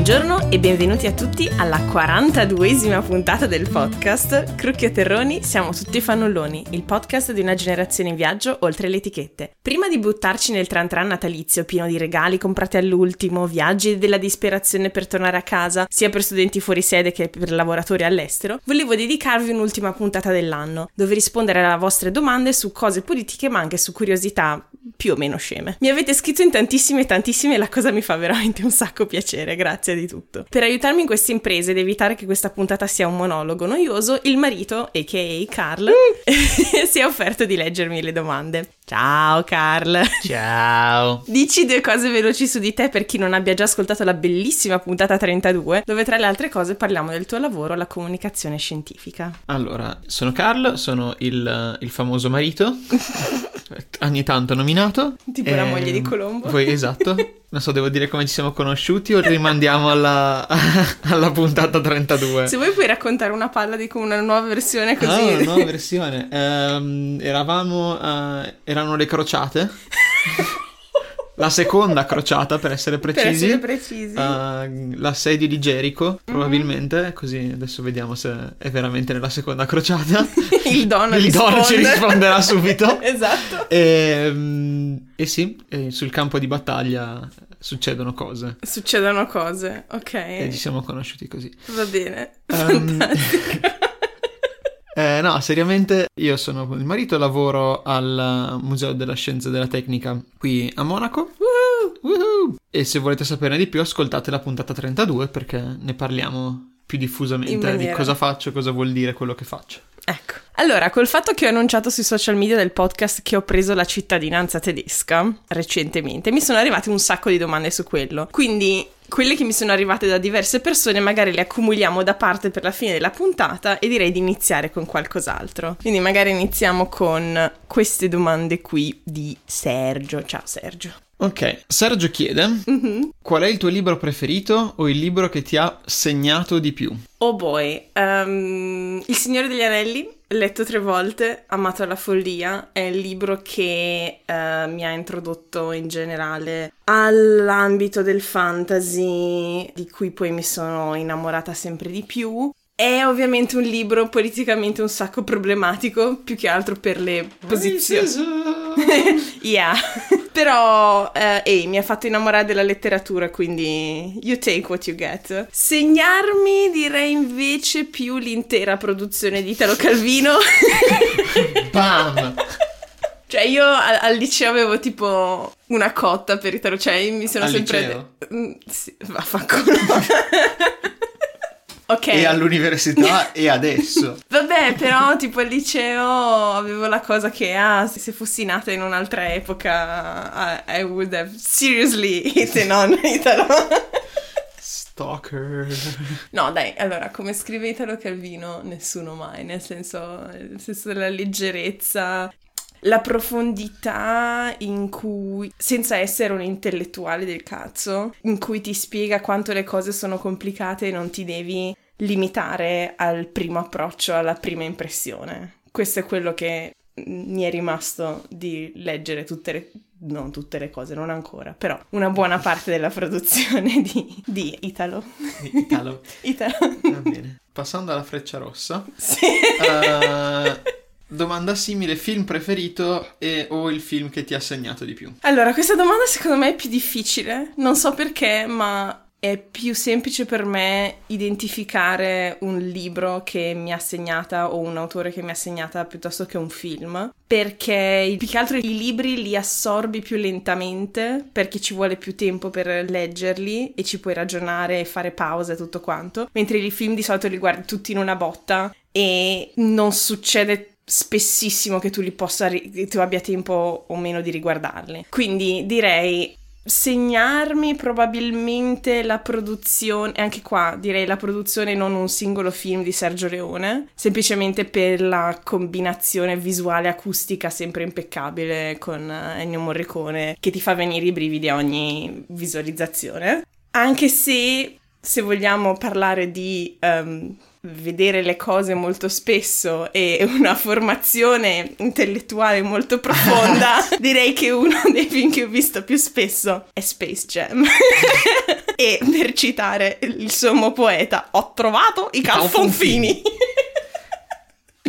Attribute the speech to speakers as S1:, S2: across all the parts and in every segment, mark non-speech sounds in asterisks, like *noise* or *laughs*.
S1: Buongiorno e benvenuti a tutti alla 42esima puntata del podcast Crucchio Terroni, siamo tutti fannulloni, il podcast di una generazione in viaggio oltre le etichette. Prima di buttarci nel tran tran natalizio pieno di regali comprati all'ultimo, viaggi della disperazione per tornare a casa, sia per studenti fuori sede che per lavoratori all'estero, volevo dedicarvi un'ultima puntata dell'anno, dove rispondere alle vostre domande su cose politiche ma anche su curiosità più o meno sceme. Mi avete scritto in tantissime tantissime e la cosa mi fa veramente un sacco piacere, grazie di tutto. Per aiutarmi in queste imprese ed evitare che questa puntata sia un monologo noioso, il marito, a.k.a. Carl, mm. *laughs* si è offerto di leggermi le domande. Ciao Carl.
S2: Ciao.
S1: Dici due cose veloci su di te per chi non abbia già ascoltato la bellissima puntata 32, dove tra le altre cose parliamo del tuo lavoro, la comunicazione scientifica.
S2: Allora, sono Carl, sono il, il famoso marito, *laughs* ogni tanto nominato.
S1: Tipo e... la moglie di Colombo.
S2: Poi, esatto. *laughs* Non so, devo dire come ci siamo conosciuti o rimandiamo alla, *laughs* alla puntata 32?
S1: Se vuoi puoi raccontare una palla di una nuova versione così.
S2: Ah, una nuova *laughs* versione. Um, eravamo... Uh, erano le crociate. *laughs* La seconda crociata, per essere precisi.
S1: Per essere precisi.
S2: Uh, l'assedio di Gerico, mm-hmm. probabilmente. Mm-hmm. Così adesso vediamo se è veramente nella seconda crociata. *laughs*
S1: Il dono
S2: Il dono ci risponderà subito. *laughs*
S1: esatto.
S2: E, um, e sì, e sul campo di battaglia succedono cose.
S1: Succedono cose, ok.
S2: E ci siamo conosciuti così.
S1: Va bene. Um, *laughs*
S2: Eh, no, seriamente io sono il marito, lavoro al Museo della Scienza e della Tecnica qui a Monaco. Woohoo! Woohoo! E se volete saperne di più ascoltate la puntata 32 perché ne parliamo più diffusamente di cosa faccio, cosa vuol dire quello che faccio.
S1: Ecco. Allora, col fatto che ho annunciato sui social media del podcast che ho preso la cittadinanza tedesca recentemente, mi sono arrivate un sacco di domande su quello. Quindi quelle che mi sono arrivate da diverse persone magari le accumuliamo da parte per la fine della puntata e direi di iniziare con qualcos'altro. Quindi magari iniziamo con queste domande qui di Sergio. Ciao Sergio.
S2: Ok, Sergio chiede mm-hmm. qual è il tuo libro preferito o il libro che ti ha segnato di più?
S1: Oh boy, um, Il Signore degli Anelli, letto tre volte, amato alla follia, è il libro che uh, mi ha introdotto in generale all'ambito del fantasy, di cui poi mi sono innamorata sempre di più. È ovviamente un libro politicamente un sacco problematico, più che altro per le posizioni. *laughs* yeah. *laughs* Però, eh, ehi, mi ha fatto innamorare della letteratura, quindi you take what you get. Segnarmi direi invece più l'intera produzione di Italo Calvino. *laughs*
S2: Bam!
S1: Cioè, io al, al, liceo avevo tipo una cotta per Italo, cioè mi sono
S2: al
S1: sempre.
S2: Liceo?
S1: Mm, sì, vaffanculo. Ok.
S2: E all'università *laughs* e adesso.
S1: Vabbè, però tipo al liceo avevo la cosa che ah, se fossi nata in un'altra epoca I, I would have seriously eaten *laughs* on Italo.
S2: Stalker.
S1: No, dai, allora, come scrive Italo Calvino, nessuno mai, nel senso, nel senso della leggerezza, la profondità in cui, senza essere un intellettuale del cazzo, in cui ti spiega quanto le cose sono complicate e non ti devi limitare al primo approccio, alla prima impressione. Questo è quello che mi è rimasto di leggere tutte le non tutte le cose, non ancora, però una buona *laughs* parte della produzione di, di Italo.
S2: Italo. *laughs*
S1: Italo.
S2: Va bene. Passando alla freccia rossa.
S1: Sì.
S2: Uh, domanda simile, film preferito e o il film che ti ha segnato di più?
S1: Allora, questa domanda secondo me è più difficile. Non so perché, ma è più semplice per me identificare un libro che mi ha segnata o un autore che mi ha segnata piuttosto che un film, perché più che altro i libri li assorbi più lentamente, perché ci vuole più tempo per leggerli e ci puoi ragionare e fare pause e tutto quanto, mentre i film di solito li guardi tutti in una botta e non succede spessissimo che tu li possa che tu abbia tempo o meno di riguardarli. Quindi direi segnarmi probabilmente la produzione, anche qua direi la produzione non un singolo film di Sergio Leone, semplicemente per la combinazione visuale acustica sempre impeccabile con Ennio Morricone che ti fa venire i brividi a ogni visualizzazione. Anche se, se vogliamo parlare di um, vedere le cose molto spesso e una formazione intellettuale molto profonda, *laughs* direi che uno *laughs* dei film che ho visto più spesso è Space Jam. *laughs* e per citare il sommo poeta, ho trovato i calfonfini.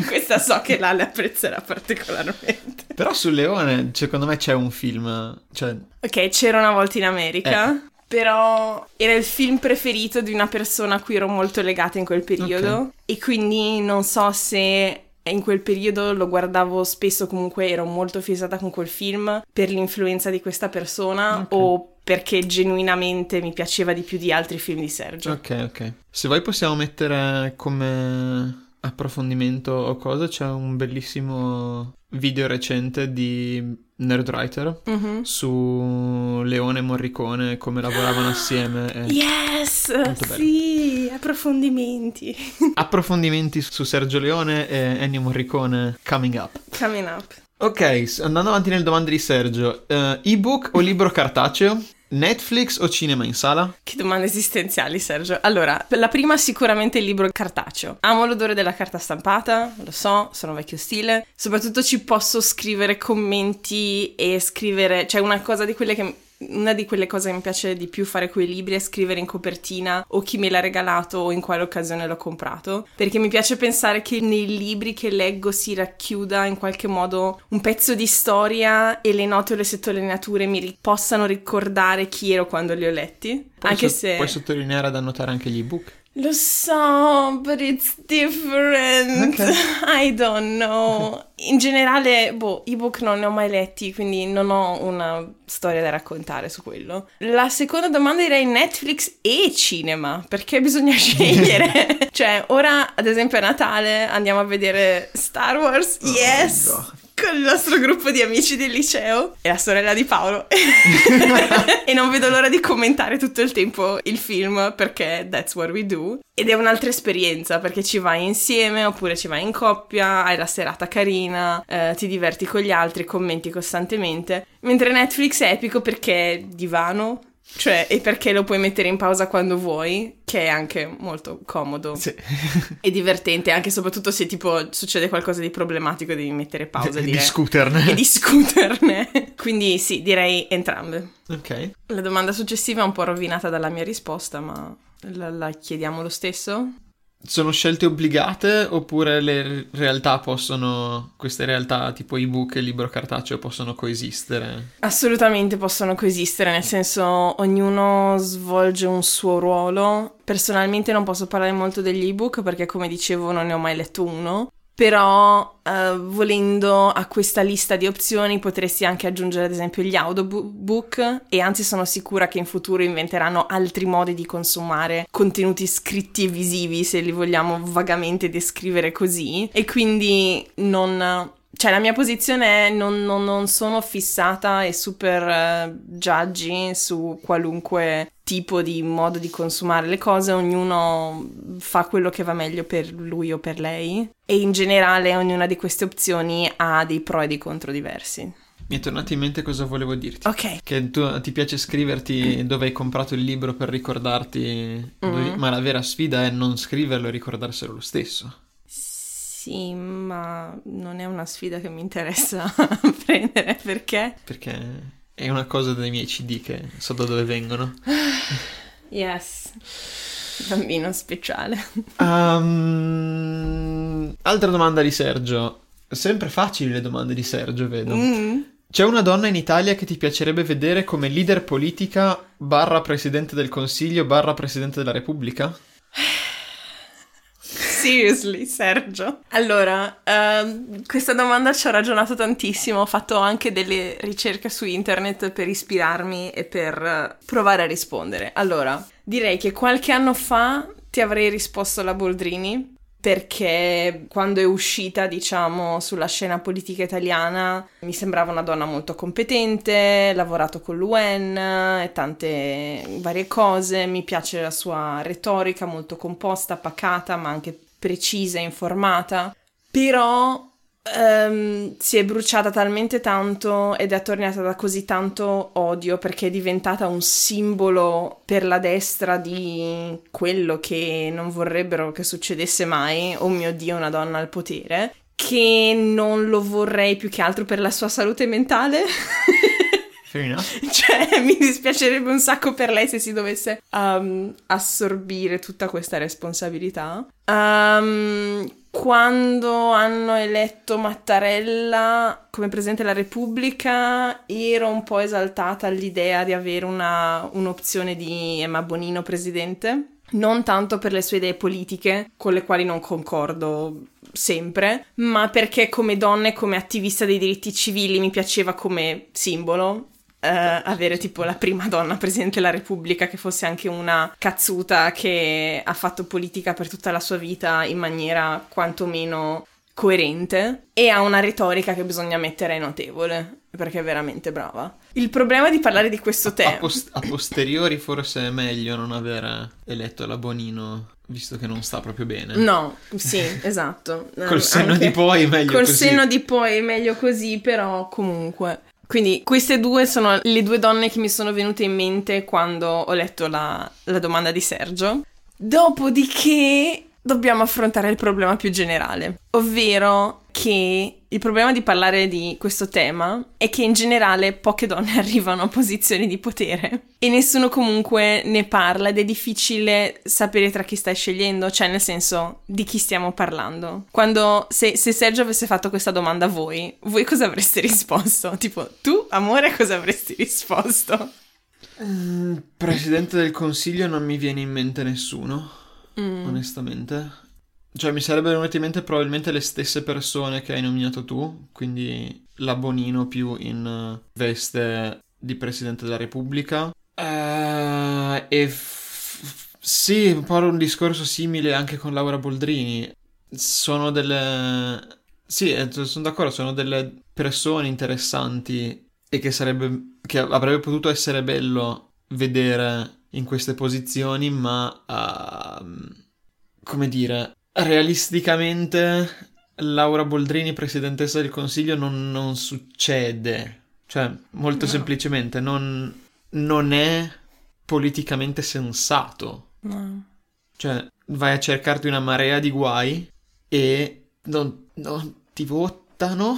S1: Questa so che Lale apprezzerà particolarmente.
S2: Però sul leone, secondo me c'è un film. Cioè...
S1: Ok, c'era una volta in America. Eh. Però era il film preferito di una persona a cui ero molto legata in quel periodo. Okay. E quindi non so se in quel periodo lo guardavo spesso, comunque ero molto fissata con quel film per l'influenza di questa persona okay. o perché genuinamente mi piaceva di più di altri film di Sergio.
S2: Ok, ok. Se vuoi possiamo mettere come approfondimento o cosa, c'è un bellissimo video recente di Nerdwriter mm-hmm. su Leone e Morricone, come lavoravano *gasps* assieme.
S1: yes! Sì, approfondimenti. *laughs*
S2: approfondimenti su Sergio Leone e Ennio Morricone coming up.
S1: Coming up.
S2: Ok, andando avanti nelle domande di Sergio, uh, ebook o libro cartaceo? Netflix o cinema in sala?
S1: Che domande esistenziali, Sergio. Allora, la prima sicuramente il libro cartaceo. Amo l'odore della carta stampata, lo so, sono vecchio stile. Soprattutto ci posso scrivere commenti e scrivere, cioè una cosa di quelle che una di quelle cose che mi piace di più fare con i libri è scrivere in copertina o chi me l'ha regalato o in quale occasione l'ho comprato, perché mi piace pensare che nei libri che leggo si racchiuda in qualche modo un pezzo di storia e le note o le sottolineature mi ri- possano ricordare chi ero quando li ho letti.
S2: Puoi
S1: anche
S2: so-
S1: se...
S2: Puoi sottolineare ad annotare anche gli ebook?
S1: Lo so, but it's different. Okay. *laughs* I don't know. In generale, boh, ebook non ne ho mai letti, quindi non ho una storia da raccontare su quello. La seconda domanda direi Netflix e cinema, perché bisogna *laughs* scegliere. cioè, ora, ad esempio, a Natale andiamo a vedere Star Wars. Oh, yes! Con il nostro gruppo di amici del liceo e la sorella di Paolo. *laughs* e non vedo l'ora di commentare tutto il tempo il film perché that's what we do. Ed è un'altra esperienza perché ci vai insieme oppure ci vai in coppia, hai la serata carina, eh, ti diverti con gli altri, commenti costantemente. Mentre Netflix è epico perché divano, cioè, e perché lo puoi mettere in pausa quando vuoi, che è anche molto comodo
S2: sì.
S1: e divertente, anche e soprattutto se tipo succede qualcosa di problematico devi mettere pausa
S2: e
S1: dire,
S2: discuterne.
S1: E discuterne. *laughs* Quindi sì, direi entrambe.
S2: Ok.
S1: La domanda successiva è un po' rovinata dalla mia risposta, ma la, la chiediamo lo stesso?
S2: Sono scelte obbligate oppure le realtà possono, queste realtà tipo ebook e libro cartaceo possono coesistere?
S1: Assolutamente possono coesistere, nel senso ognuno svolge un suo ruolo. Personalmente non posso parlare molto degli ebook perché come dicevo non ne ho mai letto uno, però uh, volendo a questa lista di opzioni potresti anche aggiungere ad esempio gli audiobook e anzi sono sicura che in futuro inventeranno altri modi di consumare contenuti scritti e visivi se li vogliamo vagamente descrivere così. E quindi non cioè la mia posizione è non, non, non sono fissata e super uh, judgy su qualunque tipo di modo di consumare le cose, ognuno fa quello che va meglio per lui o per lei e in generale ognuna di queste opzioni ha dei pro e dei contro diversi.
S2: Mi è tornato in mente cosa volevo dirti.
S1: Ok.
S2: Che tu ti piace scriverti dove hai comprato il libro per ricordarti, mm-hmm. ma la vera sfida è non scriverlo e ricordarselo lo stesso.
S1: Sì, ma non è una sfida che mi interessa *laughs* prendere perché?
S2: Perché è una cosa dei miei CD che so da dove vengono. *sighs*
S1: yes. Bambino speciale.
S2: Um, altra domanda di Sergio. Sempre facili le domande di Sergio, vedo. Mm. C'è una donna in Italia che ti piacerebbe vedere come leader politica barra presidente del Consiglio barra presidente della Repubblica?
S1: Seriously, *laughs* Sergio. Allora, uh, questa domanda ci ho ragionato tantissimo, ho fatto anche delle ricerche su internet per ispirarmi e per provare a rispondere. Allora, direi che qualche anno fa ti avrei risposto alla Boldrini perché quando è uscita, diciamo, sulla scena politica italiana mi sembrava una donna molto competente, lavorato con l'UN e tante varie cose, mi piace la sua retorica molto composta, pacata, ma anche precisa informata, però um, si è bruciata talmente tanto ed è attorniata da così tanto odio perché è diventata un simbolo per la destra di quello che non vorrebbero che succedesse mai, oh mio Dio, una donna al potere, che non lo vorrei più che altro per la sua salute mentale. *laughs* *laughs* Cioè, mi dispiacerebbe un sacco per lei se si dovesse um, assorbire tutta questa responsabilità. Um, quando hanno eletto Mattarella come Presidente della Repubblica ero un po' esaltata all'idea di avere una, un'opzione di Emma Bonino Presidente. Non tanto per le sue idee politiche, con le quali non concordo sempre, ma perché come donna e come attivista dei diritti civili mi piaceva come simbolo Uh, avere tipo la prima donna presidente della Repubblica che fosse anche una cazzuta che ha fatto politica per tutta la sua vita in maniera quantomeno coerente e ha una retorica che bisogna mettere notevole perché è veramente brava. Il problema di parlare di questo tema
S2: a, post- a posteriori forse è meglio non aver eletto la Bonino visto che non sta proprio bene.
S1: No, sì, *laughs* esatto.
S2: Col senno Anche... di poi meglio
S1: Col
S2: così.
S1: Col senno di poi è meglio così, però comunque quindi queste due sono le due donne che mi sono venute in mente quando ho letto la, la domanda di Sergio. Dopodiché dobbiamo affrontare il problema più generale, ovvero che il problema di parlare di questo tema è che in generale poche donne *laughs* arrivano a posizioni di potere e nessuno comunque ne parla ed è difficile sapere tra chi stai scegliendo, cioè nel senso di chi stiamo parlando. Quando se, se Sergio avesse fatto questa domanda a voi, voi cosa avreste *laughs* risposto? Tipo, tu, amore, cosa avresti risposto?
S2: Mm, Presidente del Consiglio non mi viene in mente nessuno, mm. onestamente. Cioè, mi sarebbero venute in mente probabilmente le stesse persone che hai nominato tu, quindi la Bonino più in veste di Presidente della Repubblica. Uh, e f- sì, un un discorso simile anche con Laura Boldrini. Sono delle... Sì, eh, sono d'accordo, sono delle persone interessanti e che sarebbe... che avrebbe potuto essere bello vedere in queste posizioni, ma... Uh, come dire realisticamente Laura Boldrini, presidentessa del Consiglio, non, non succede. Cioè, molto no. semplicemente, non, non, è politicamente sensato.
S1: No.
S2: Cioè, vai a cercarti una marea di guai e non, non ti votano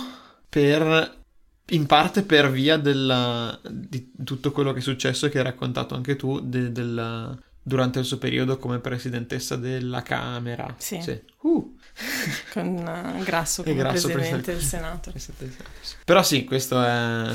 S2: per in parte per via della, di tutto quello che è successo e che hai raccontato anche tu de, del, durante il suo periodo come presidentessa della Camera.
S1: Sì.
S2: sì. Uh. *laughs*
S1: Con uh, Grasso come grasso presidente del Senato.
S2: Però sì, questo è...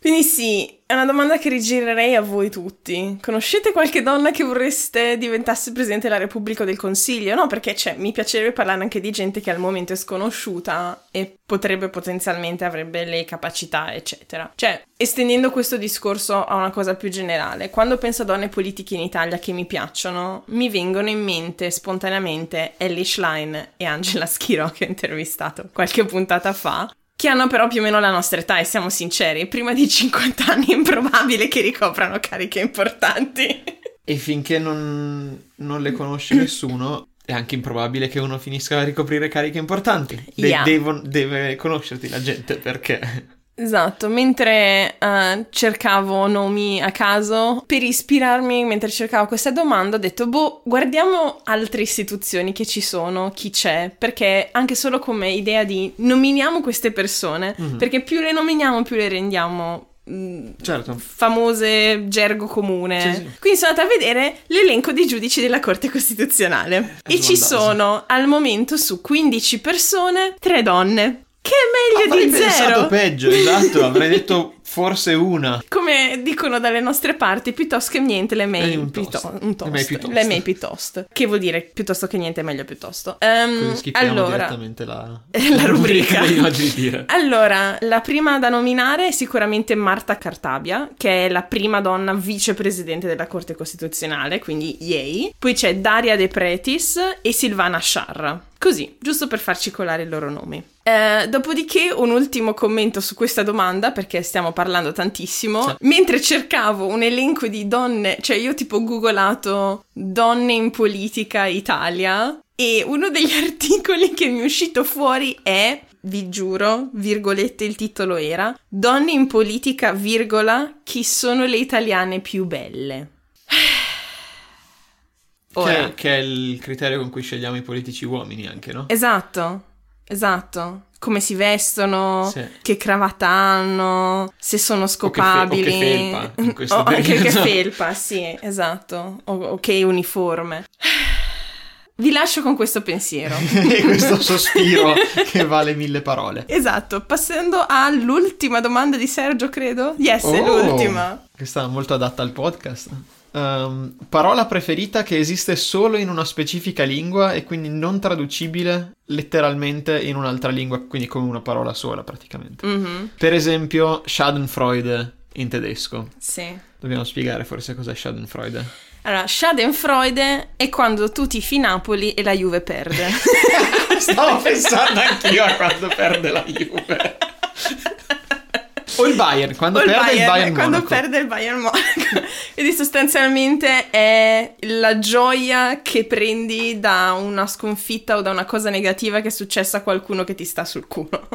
S1: Quindi sì, è una domanda che rigirerei a voi tutti. Conoscete qualche donna che vorreste diventasse Presidente della Repubblica o del Consiglio? No, perché cioè, mi piacerebbe parlare anche di gente che al momento è sconosciuta e potrebbe potenzialmente avrebbe le capacità, eccetera. Cioè, estendendo questo discorso a una cosa più generale, quando penso a donne politiche in Italia che mi piacciono, mi vengono in mente spontaneamente Ellie Schlein e Angela Schiro *laughs* che ho intervistato qualche puntata fa che hanno però più o meno la nostra età e siamo sinceri, prima di 50 anni è improbabile che ricoprano cariche importanti.
S2: E finché non, non le conosce nessuno, è anche improbabile che uno finisca a ricoprire cariche importanti. De- yeah. devo, deve conoscerti la gente perché...
S1: Esatto, mentre uh, cercavo nomi a caso, per ispirarmi mentre cercavo questa domanda, ho detto, boh, guardiamo altre istituzioni che ci sono, chi c'è, perché anche solo come idea di nominiamo queste persone, mm-hmm. perché più le nominiamo, più le rendiamo
S2: mm, certo.
S1: famose gergo comune. Sì, sì. Quindi sono andata a vedere l'elenco di giudici della Corte Costituzionale. È e ci sono al momento su 15 persone, 3 donne. Che è meglio
S2: Avrei
S1: di zero.
S2: pensato peggio, esatto, avrei detto forse una.
S1: Come dicono dalle nostre parti, piuttosto che niente, le may,
S2: un toast.
S1: Pito- un toast. Le, may piuttosto. le may piuttosto. Che vuol dire piuttosto che niente, meglio piuttosto. Um, allora,
S2: direttamente *laughs* la,
S1: la rubrica.
S2: rubrica
S1: allora, la prima da nominare è sicuramente Marta Cartabia, che è la prima donna vicepresidente della Corte Costituzionale, quindi yay. Poi c'è Daria De Pretis e Silvana Sciarra. Così, giusto per farci colare i loro nomi. Eh, dopodiché un ultimo commento su questa domanda, perché stiamo parlando tantissimo. Sì. Mentre cercavo un elenco di donne, cioè io tipo ho googolato donne in politica Italia e uno degli *laughs* articoli che mi è uscito fuori è vi giuro, virgolette, il titolo era Donne in politica, virgola, chi sono le italiane più belle?
S2: Che, che, è il criterio con cui scegliamo i politici uomini anche, no?
S1: Esatto. Esatto. Come si vestono,
S2: Sì.
S1: che cravatta hanno, se sono scopabili.
S2: o che felpa, in *laughs* questo
S1: O anche che felpa, sì, esatto. O, o che uniforme. *sighs* Vi lascio con questo pensiero.
S2: e *laughs* questo *laughs* sospiro che vale mille parole.
S1: Esatto, passando all'ultima domanda di Sergio, credo. Yes, è
S2: Oh,
S1: l'ultima.
S2: Questa è molto adatta al podcast. Ehm, parola preferita che esiste solo in una specifica lingua e quindi non traducibile letteralmente in un'altra lingua, quindi come una parola sola praticamente.
S1: Mhm,
S2: Per esempio, Schadenfreude in tedesco.
S1: sì.
S2: Dobbiamo spiegare forse cos'è Schadenfreude.
S1: Allora, Schadenfreude è quando tu tifi Napoli e la Juve perde. *laughs*
S2: Stavo pensando anch'io a quando *laughs* perde la Juve. O il Bayern, quando perde il Bayern
S1: quando perde il Bayern Monaco. *laughs* Quindi sostanzialmente è la gioia che prendi da una sconfitta o da una cosa negativa che è successa a qualcuno che ti sta sul culo.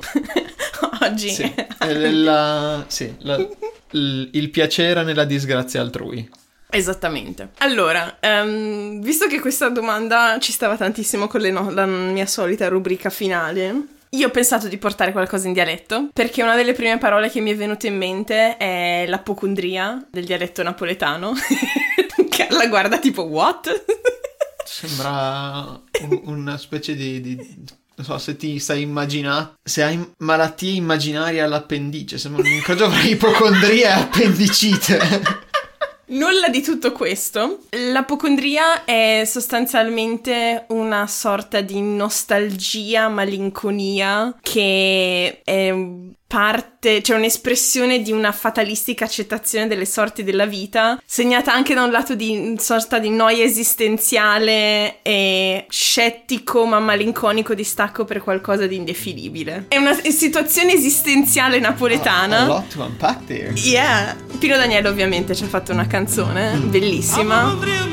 S1: *laughs* Oggi.
S2: Sì, è la- sì, la- il, il piacere nella disgrazia altrui.
S1: Esattamente. Allora, ehm, visto che questa domanda ci stava tantissimo con no- la mia solita rubrica finale, io ho pensato di portare qualcosa in dialetto, perché una delle prime parole che mi è venuta in mente è l'apocondria del dialetto napoletano, *laughs* che alla guarda tipo what?
S2: Sembra un- una specie di, di- Non so, se ti stai immaginando... Se hai malattie immaginarie all'appendice, sembra un incrocio fra ipocondria e appendicite.
S1: Nulla di tutto questo. L'apocondria è sostanzialmente una sorta di nostalgia, malinconia che è parte, cioè un'espressione di una fatalistica accettazione delle sorti della vita, segnata anche da un lato di una sorta di noia esistenziale e scettico ma malinconico distacco per qualcosa di indefinibile. È una situazione esistenziale napoletana.
S2: A lot to unpack there.
S1: Yeah, Pino Daniele ovviamente ci ha fatto una canzone bellissima.
S3: Apocondria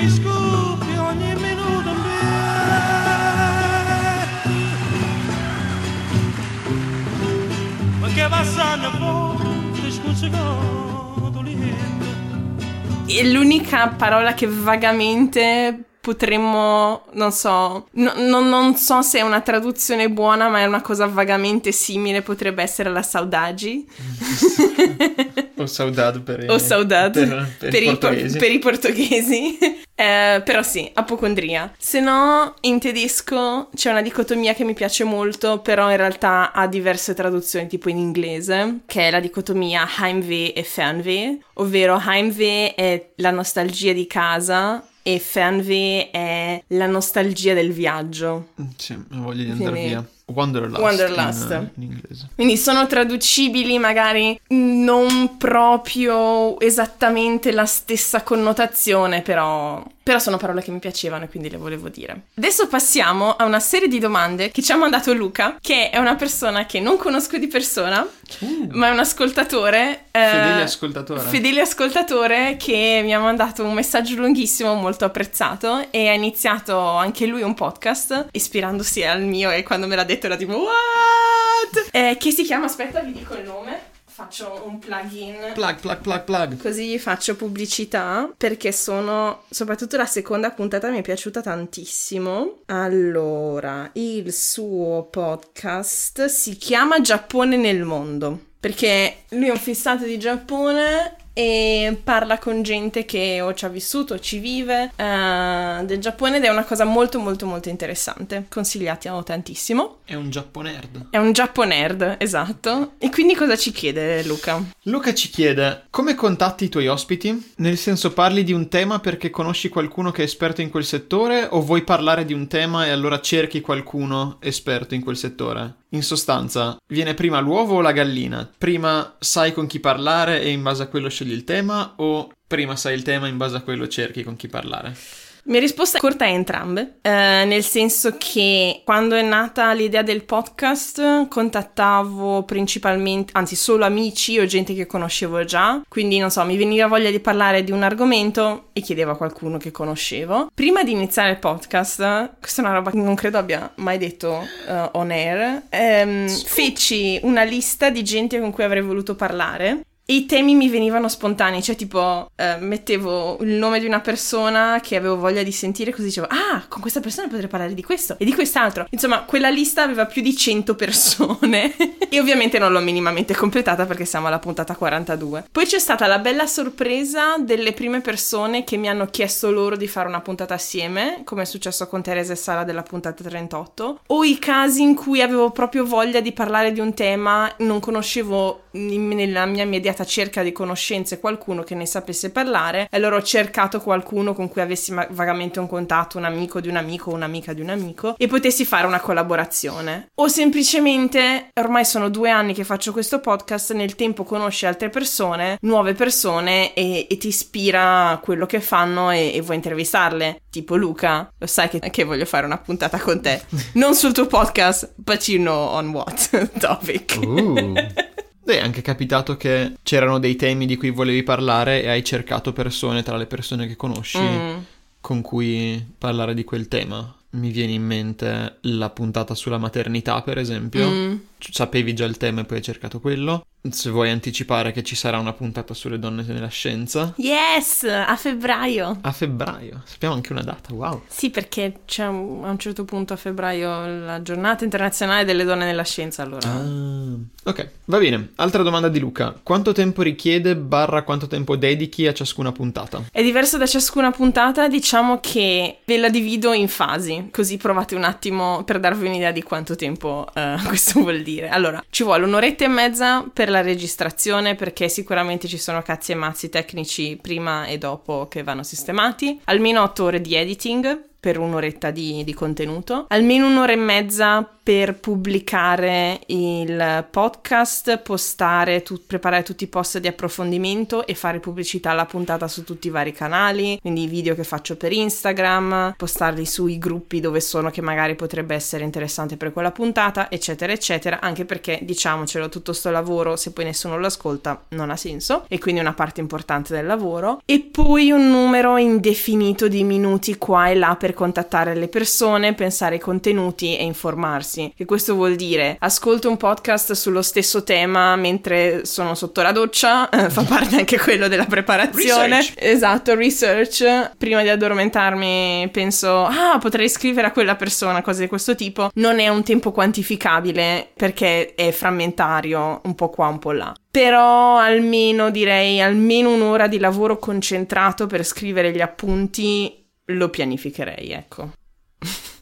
S1: È l'unica parola che vagamente potremmo, non so, no- no- non so se è una traduzione buona, ma è una cosa vagamente simile, potrebbe essere la saudagi. *laughs*
S2: O saudade per,
S1: O saudade
S2: per, per,
S1: per,
S2: i
S1: i, por-
S2: portoghesi.
S1: per i portoghesi. *laughs* Eh, però sì, apocondria. Se no, in tedesco c'è una dicotomia che mi piace molto, però in realtà ha diverse traduzioni, tipo in inglese, che è la dicotomia Heimweh e Fernweh, ovvero Heimweh è la nostalgia di casa e Fernweh è la nostalgia del viaggio.
S2: Sì, ho voglia di andare
S1: Quindi-
S2: via. Wanderlust,
S1: Wanderlust.
S2: In, in inglese.
S1: Quindi sono traducibili magari non proprio esattamente la stessa connotazione, però, però sono parole che mi piacevano e quindi le volevo dire. Adesso passiamo a una serie di domande che ci ha mandato Luca, che è una persona che non conosco di persona, ma è un ascoltatore. eh,
S2: Fedele ascoltatore.
S1: Fedele ascoltatore che mi ha mandato un messaggio lunghissimo, molto apprezzato, e ha iniziato anche lui un podcast, ispirandosi al mio, e quando me l'ha detto era tipo, what? Eh, che si chiama, aspetta, vi dico il nome. Faccio un plugin.
S2: Plug, plug, plug, plug.
S1: Così gli faccio pubblicità perché sono, soprattutto la seconda puntata mi è piaciuta tantissimo. Allora, il suo podcast si chiama Giappone nel mondo perché lui è un fissato di Giappone e parla con gente che o ci ha vissuto o ci vive eh, del Giappone ed è una cosa molto molto molto interessante. Consigliatiamo tantissimo.
S2: È un giapponerd.
S1: È un giapponerd, esatto. E quindi cosa ci chiede Luca?
S2: Luca ci chiede come contatti i tuoi ospiti? Nel senso parli di un tema perché conosci qualcuno che è esperto in quel settore o vuoi parlare di un tema e allora cerchi qualcuno esperto in quel settore? In sostanza, viene prima l'uovo o la gallina? Prima sai con chi parlare e in base a quello scegli il tema o prima sai il tema e in base a quello cerchi con chi parlare?
S1: Mia risposta è corta a entrambe, eh, nel senso che quando è nata l'idea del podcast contattavo principalmente, anzi solo amici o gente che conoscevo già, quindi non so, mi veniva voglia di parlare di un argomento e chiedevo a qualcuno che conoscevo. Prima di iniziare il podcast, questa è una roba che non credo abbia mai detto eh, on air, ehm, feci una lista di gente con cui avrei voluto parlare i temi mi venivano spontanei, cioè tipo eh, mettevo il nome di una persona che avevo voglia di sentire così dicevo ah con questa persona potrei parlare di questo e di quest'altro. Insomma quella lista aveva più di 100 persone *laughs* e ovviamente non l'ho minimamente completata perché siamo alla puntata 42. Poi c'è stata la bella sorpresa delle prime persone che mi hanno chiesto loro di fare una puntata assieme, come è successo con Teresa e Sara della puntata 38, o i casi in cui avevo proprio voglia di parlare di un tema, non conoscevo nella mia immediata cerca di conoscenze qualcuno che ne sapesse parlare e allora ho cercato qualcuno con cui avessi vagamente un contatto, un amico di un amico, un'amica di un amico e potessi fare una collaborazione. O semplicemente, ormai sono due anni che faccio questo podcast, nel tempo conosci altre persone, nuove persone e, e ti ispira quello che fanno e, e, vuoi intervistarle. Tipo Luca, lo sai che, che voglio fare una puntata con te. *laughs* non sul tuo podcast, but you know on what *laughs* topic.
S2: Uh. Beh, è anche capitato che c'erano dei temi di cui volevi parlare e hai cercato persone tra le persone che conosci mm. con cui parlare di quel tema. Mi viene in mente la puntata sulla maternità, per esempio. Mm. Sapevi già il tema e poi hai cercato quello. Se vuoi anticipare che ci sarà una puntata sulle donne nella scienza.
S1: Yes, a febbraio.
S2: A febbraio, sappiamo anche una data, wow.
S1: Sì, perché c'è un, a un certo punto a febbraio la giornata internazionale delle donne nella scienza, allora.
S2: Ah, ok, va bene. Altra domanda di Luca. Quanto tempo richiede barra quanto tempo dedichi a ciascuna puntata?
S1: È diverso da ciascuna puntata, diciamo che ve la divido in fasi, così provate un attimo per darvi un'idea di quanto tempo uh, *laughs* questo vuol dire. Allora, ci vuole un'oretta e mezza per la registrazione perché sicuramente ci sono cazzi e mazzi tecnici prima e dopo che vanno sistemati, almeno 8 ore di editing per un'oretta di, di, contenuto, almeno un'ora e mezza per pubblicare il podcast, postare, tu, preparare tutti i post di approfondimento e fare pubblicità alla puntata su tutti i vari canali, quindi i video che faccio per Instagram, postarli sui gruppi dove sono che magari potrebbe essere interessante per quella puntata, eccetera, eccetera, anche perché diciamocelo, tutto sto lavoro, se poi nessuno lo ascolta, non ha senso e quindi una parte importante del lavoro. E poi un numero indefinito di minuti qua e là per per contattare le persone, pensare ai contenuti e informarsi. Che questo vuol dire ascolto un podcast sullo stesso tema mentre sono sotto la doccia, *laughs* eh, fa parte anche quello della preparazione.
S2: Research.
S1: Esatto, research. Prima di addormentarmi penso, ah, potrei scrivere a quella persona, cose di questo tipo. Non è un tempo quantificabile perché è frammentario, un po' qua, un po' là però almeno direi almeno un'ora di lavoro concentrato per scrivere gli appunti lo pianificherei, ecco. *laughs*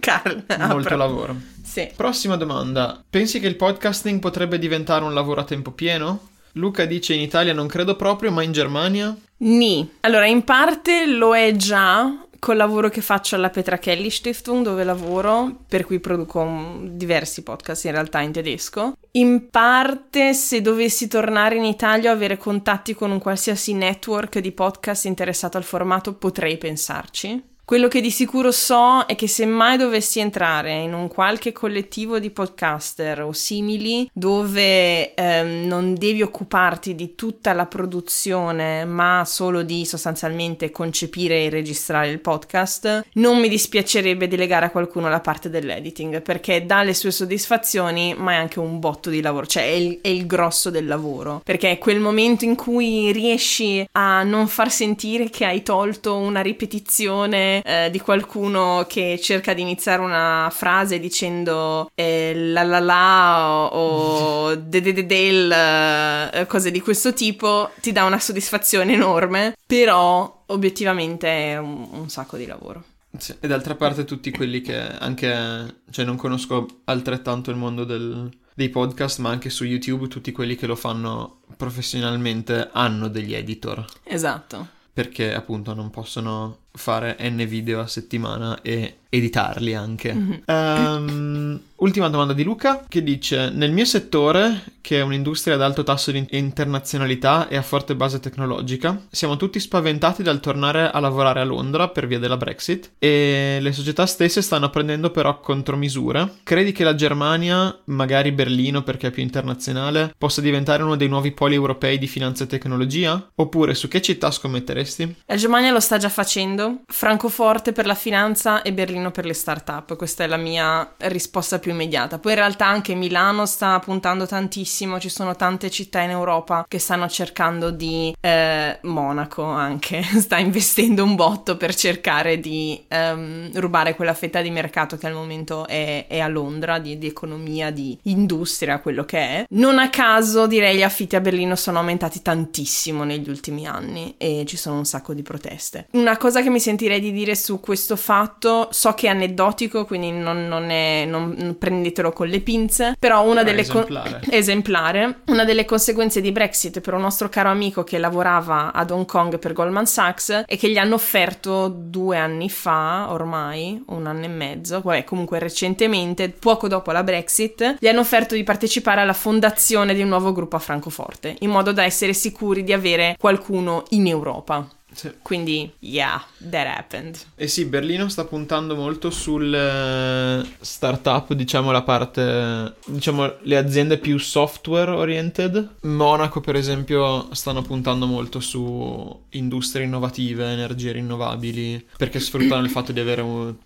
S1: Carl,
S2: Molto apro. lavoro.
S1: Sì.
S2: Prossima domanda. Pensi che il podcasting potrebbe diventare un lavoro a tempo pieno? Luca dice in Italia non credo proprio, ma in Germania?
S1: Ni. Allora, in parte lo è già, col lavoro che faccio alla Petra Kelly Stiftung dove lavoro, per cui produco diversi podcast in realtà in tedesco. In parte se dovessi tornare in Italia o avere contatti con un qualsiasi network di podcast interessato al formato potrei pensarci quello che di sicuro so è che se mai dovessi entrare in un qualche collettivo di podcaster o simili dove ehm, non devi occuparti di tutta la produzione ma solo di sostanzialmente concepire e registrare il podcast, non mi dispiacerebbe delegare a qualcuno la parte dell'editing perché dà le sue soddisfazioni ma è anche un botto di lavoro, cioè è il, è il grosso del lavoro perché è quel momento in cui riesci a non far sentire che hai tolto una ripetizione eh, di qualcuno che cerca di iniziare una frase dicendo eh, la la la o *laughs* de de de del, eh, cose di questo tipo, ti dà una soddisfazione enorme, però obiettivamente è un, un sacco di lavoro.
S2: Sì. E d'altra parte tutti quelli che anche, cioè non conosco altrettanto il mondo del, dei podcast, ma anche su YouTube tutti quelli che lo fanno professionalmente hanno degli editor.
S1: Esatto.
S2: Perché appunto non possono fare n video a settimana e editarli anche. Mm-hmm. Um, ultima domanda di Luca che dice: Nel mio settore, che è un'industria ad alto tasso di internazionalità e a forte base tecnologica, siamo tutti spaventati dal tornare a lavorare a Londra per via della Brexit e le società stesse stanno prendendo però contromisure. Credi che la Germania, magari Berlino perché è più internazionale, possa diventare uno dei nuovi poli europei di finanza e tecnologia? Oppure su che città scommetteresti?
S1: La Germania lo sta già facendo Francoforte per la finanza e Berlino per le start-up. Questa è la mia risposta più immediata. Poi in realtà anche Milano sta puntando tantissimo, ci sono tante città in Europa che stanno cercando di... Eh, Monaco anche *laughs* sta investendo un botto per cercare di ehm, rubare quella fetta di mercato che al momento è, è a Londra, di, di economia, di industria, quello che è. Non a caso direi gli affitti a Berlino sono aumentati tantissimo negli ultimi anni e ci sono un sacco di proteste. Una cosa che mi sentirei di dire su questo fatto, so che è aneddotico, quindi non, non, è, non prendetelo con le pinze, però una delle
S2: esemplare.
S1: co- *laughs* esemplare, una delle conseguenze di Brexit per un nostro caro amico che lavorava ad Hong Kong per Goldman Sachs è che gli hanno offerto due anni fa, ormai, un anno e mezzo, vabbè, comunque recentemente, poco dopo la Brexit, gli hanno offerto di partecipare alla fondazione di un nuovo gruppo a Francoforte, in modo da essere sicuri di avere qualcuno in Europa.
S2: Sì.
S1: Quindi, yeah, that happened.
S2: E sì, Berlino sta puntando molto sul eh, startup, diciamo la parte, diciamo le aziende più software oriented. Monaco, per esempio, stanno puntando molto su industrie innovative, energie rinnovabili, perché sfruttano il fatto di avere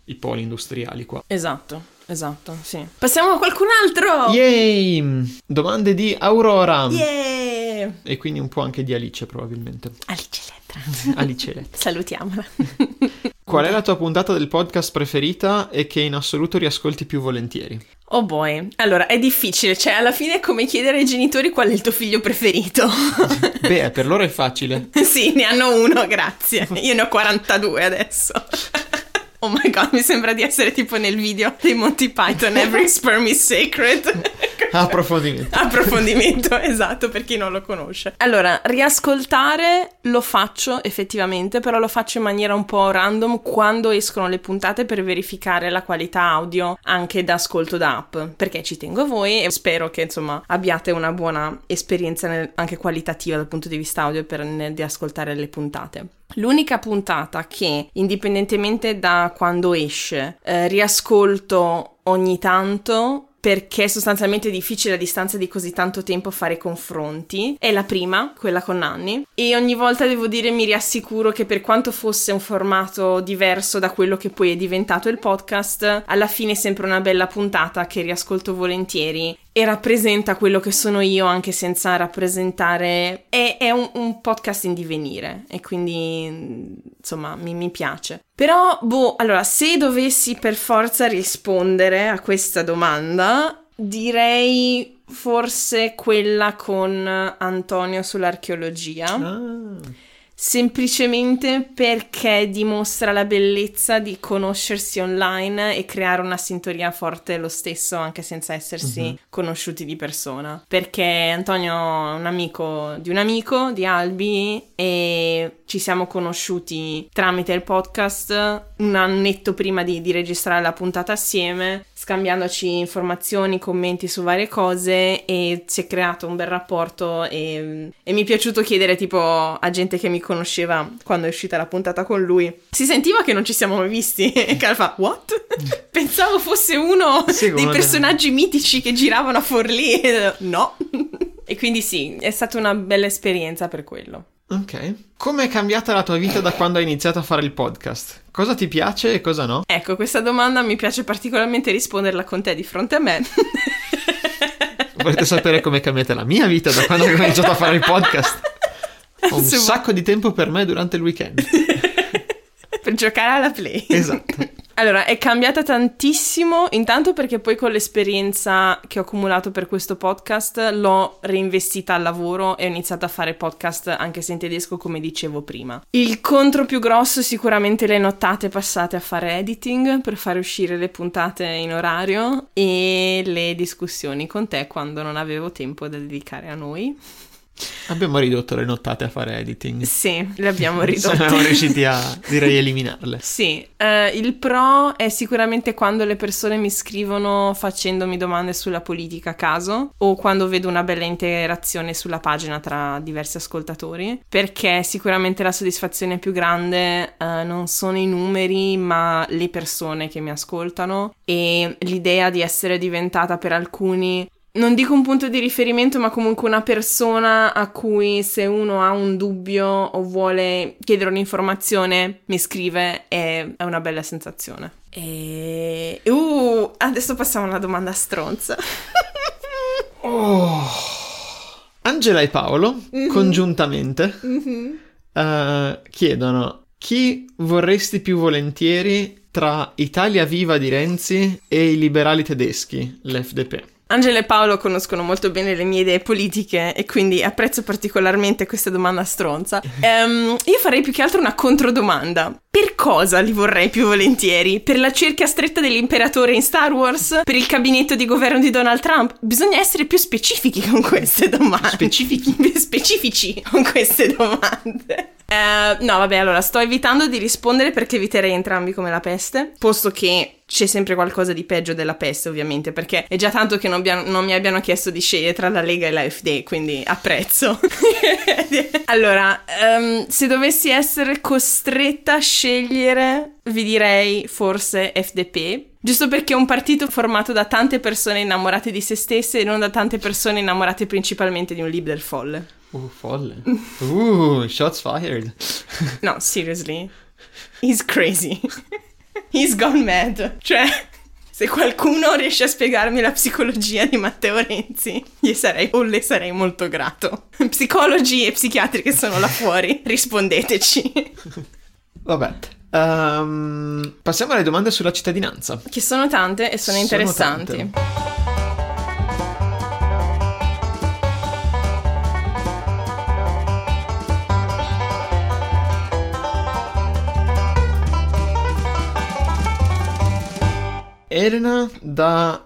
S2: i poli industriali qua.
S1: Esatto, esatto, sì. Passiamo a qualcun altro!
S2: Yay! Domande di Aurora.
S1: Yeah!
S2: E quindi un po' anche di Alice, probabilmente.
S1: Alice Elettra. *laughs*
S2: Alice Elettra.
S1: Salutiamola. *laughs*
S2: Qual è la tua puntata del podcast preferita e che in assoluto riascolti più volentieri?
S1: Oh boy, allora è difficile, cioè alla fine è come chiedere ai genitori qual è il tuo figlio preferito. *laughs*
S2: Beh, per loro è facile.
S1: sì, ne hanno uno, grazie. Io ne ho 42 adesso. Oh my god, mi sembra di essere tipo nel video dei Monty Python, Every Sperm is Sacred. *laughs*
S2: Approfondimento.
S1: Approfondimento, *laughs* esatto, per chi non lo conosce. Allora, riascoltare lo faccio effettivamente, però lo faccio in maniera un po' random quando escono le puntate per verificare la qualità audio anche da ascolto da app, perché ci tengo a voi e spero che insomma abbiate una buona esperienza nel- anche qualitativa dal punto di vista audio per nel- di ascoltare le puntate. L'unica puntata che, indipendentemente da quando esce, eh, riascolto ogni tanto perché è sostanzialmente difficile a distanza di così tanto tempo fare confronti. È la prima, quella con Nanni, e ogni volta devo dire mi rassicuro che per quanto fosse un formato diverso da quello che poi è diventato il podcast, alla fine è sempre una bella puntata che riascolto volentieri e rappresenta quello che sono io anche senza rappresentare è, è un, un podcast in divenire e quindi insomma mi, mi piace. Però boh allora se dovessi per forza rispondere a questa domanda direi forse quella con Antonio sull'archeologia.
S2: Ah,
S1: semplicemente perché dimostra la bellezza di conoscersi online e creare una sintonia forte lo stesso anche senza essersi
S2: Mhm.
S1: conosciuti di persona. Perché Antonio è un amico di un amico di Albi e ci siamo conosciuti tramite il podcast un annetto prima di, di registrare la puntata assieme, scambiandoci informazioni, commenti su varie cose e si è creato un bel rapporto e, e mi è piaciuto chiedere tipo a gente che mi conosceva quando è uscita la puntata con lui. Si sentiva che non ci siamo mai visti *laughs* e Carl fa what? *laughs* Pensavo fosse uno
S2: Sì,
S1: dei personaggi mitici che giravano a Forlì. *laughs* No. E quindi sì, è stata una bella esperienza per quello.
S2: Ok. Come è cambiata la tua vita da quando hai iniziato a fare il podcast? Cosa ti piace e cosa no?
S1: Ecco, questa domanda mi piace particolarmente risponderla con te di fronte a me.
S2: Volete sapere come è cambiata la mia vita da quando ho iniziato a fare il podcast? Ho un sacco di tempo per me durante il weekend.
S1: per giocare alla play.
S2: Esatto.
S1: Allora, è cambiata tantissimo, intanto perché poi con l'esperienza che ho accumulato per questo podcast l'ho reinvestita al lavoro e ho iniziato a fare podcast anche se in tedesco come dicevo prima. Il contro più grosso sicuramente le nottate passate a fare editing per fare uscire le puntate in orario e le discussioni con te quando non avevo tempo da dedicare a noi.
S2: Abbiamo ridotto le nottate a fare editing.
S1: Sì, le abbiamo ridotte.
S2: Siamo *laughs* riusciti a, direi, eliminarle.
S1: Sì, eh, il pro è sicuramente quando le persone mi scrivono facendomi domande sulla politica a caso o quando vedo una bella interazione sulla pagina tra diversi ascoltatori, perché sicuramente la soddisfazione più grande eh, non sono i numeri, ma le persone che mi ascoltano e l'idea di essere diventata per alcuni non dico un punto di riferimento, ma comunque una persona a cui se uno ha un dubbio o vuole chiedere un'informazione, mi scrive e è una bella sensazione. E... Uh, adesso passiamo alla domanda stronza. *laughs*
S2: Oh. Angela e Paolo, mm-hmm. congiuntamente, mm-hmm. Uh, chiedono chi vorresti più volentieri tra Italia Viva di Renzi e i liberali tedeschi, l'FDP?
S1: Angela e Paolo conoscono molto bene le mie idee politiche e quindi apprezzo particolarmente questa domanda stronza. Um, *laughs* io farei più che altro una controdomanda. Per cosa li vorrei più volentieri? Per la cerchia stretta dell'imperatore in Star Wars? Per il gabinetto di governo di Donald Trump? Bisogna essere più *laughs* specifici con queste domande.
S2: Specifici?
S1: specifici con queste domande. Uh, no, vabbè, allora sto evitando di rispondere perché eviterei entrambi come la peste, posto che c'è sempre qualcosa di peggio della peste, ovviamente, perché è già tanto che non, abbiano, non mi abbiano chiesto di scegliere tra la Lega e la FD, quindi apprezzo. *laughs* allora, um, se dovessi essere costretta a scegliere, vi direi forse FDP, Giusto perché è un partito formato da tante persone innamorate di se stesse e non da tante persone innamorate principalmente di un leader folle.
S2: Uh, folle. Uh, shots fired. *laughs*
S1: no, seriously. He's crazy. *laughs* He's gone mad. Cioè, se qualcuno riesce a spiegarmi la psicologia di Matteo Renzi, gli sarei o le sarei molto grato. Psicologi e psichiatri che sono là *laughs* fuori, rispondeteci.
S2: Vabbè. Um, passiamo alle domande sulla cittadinanza.
S1: Che sono tante e sono, sono interessanti. Tante.
S2: Elena da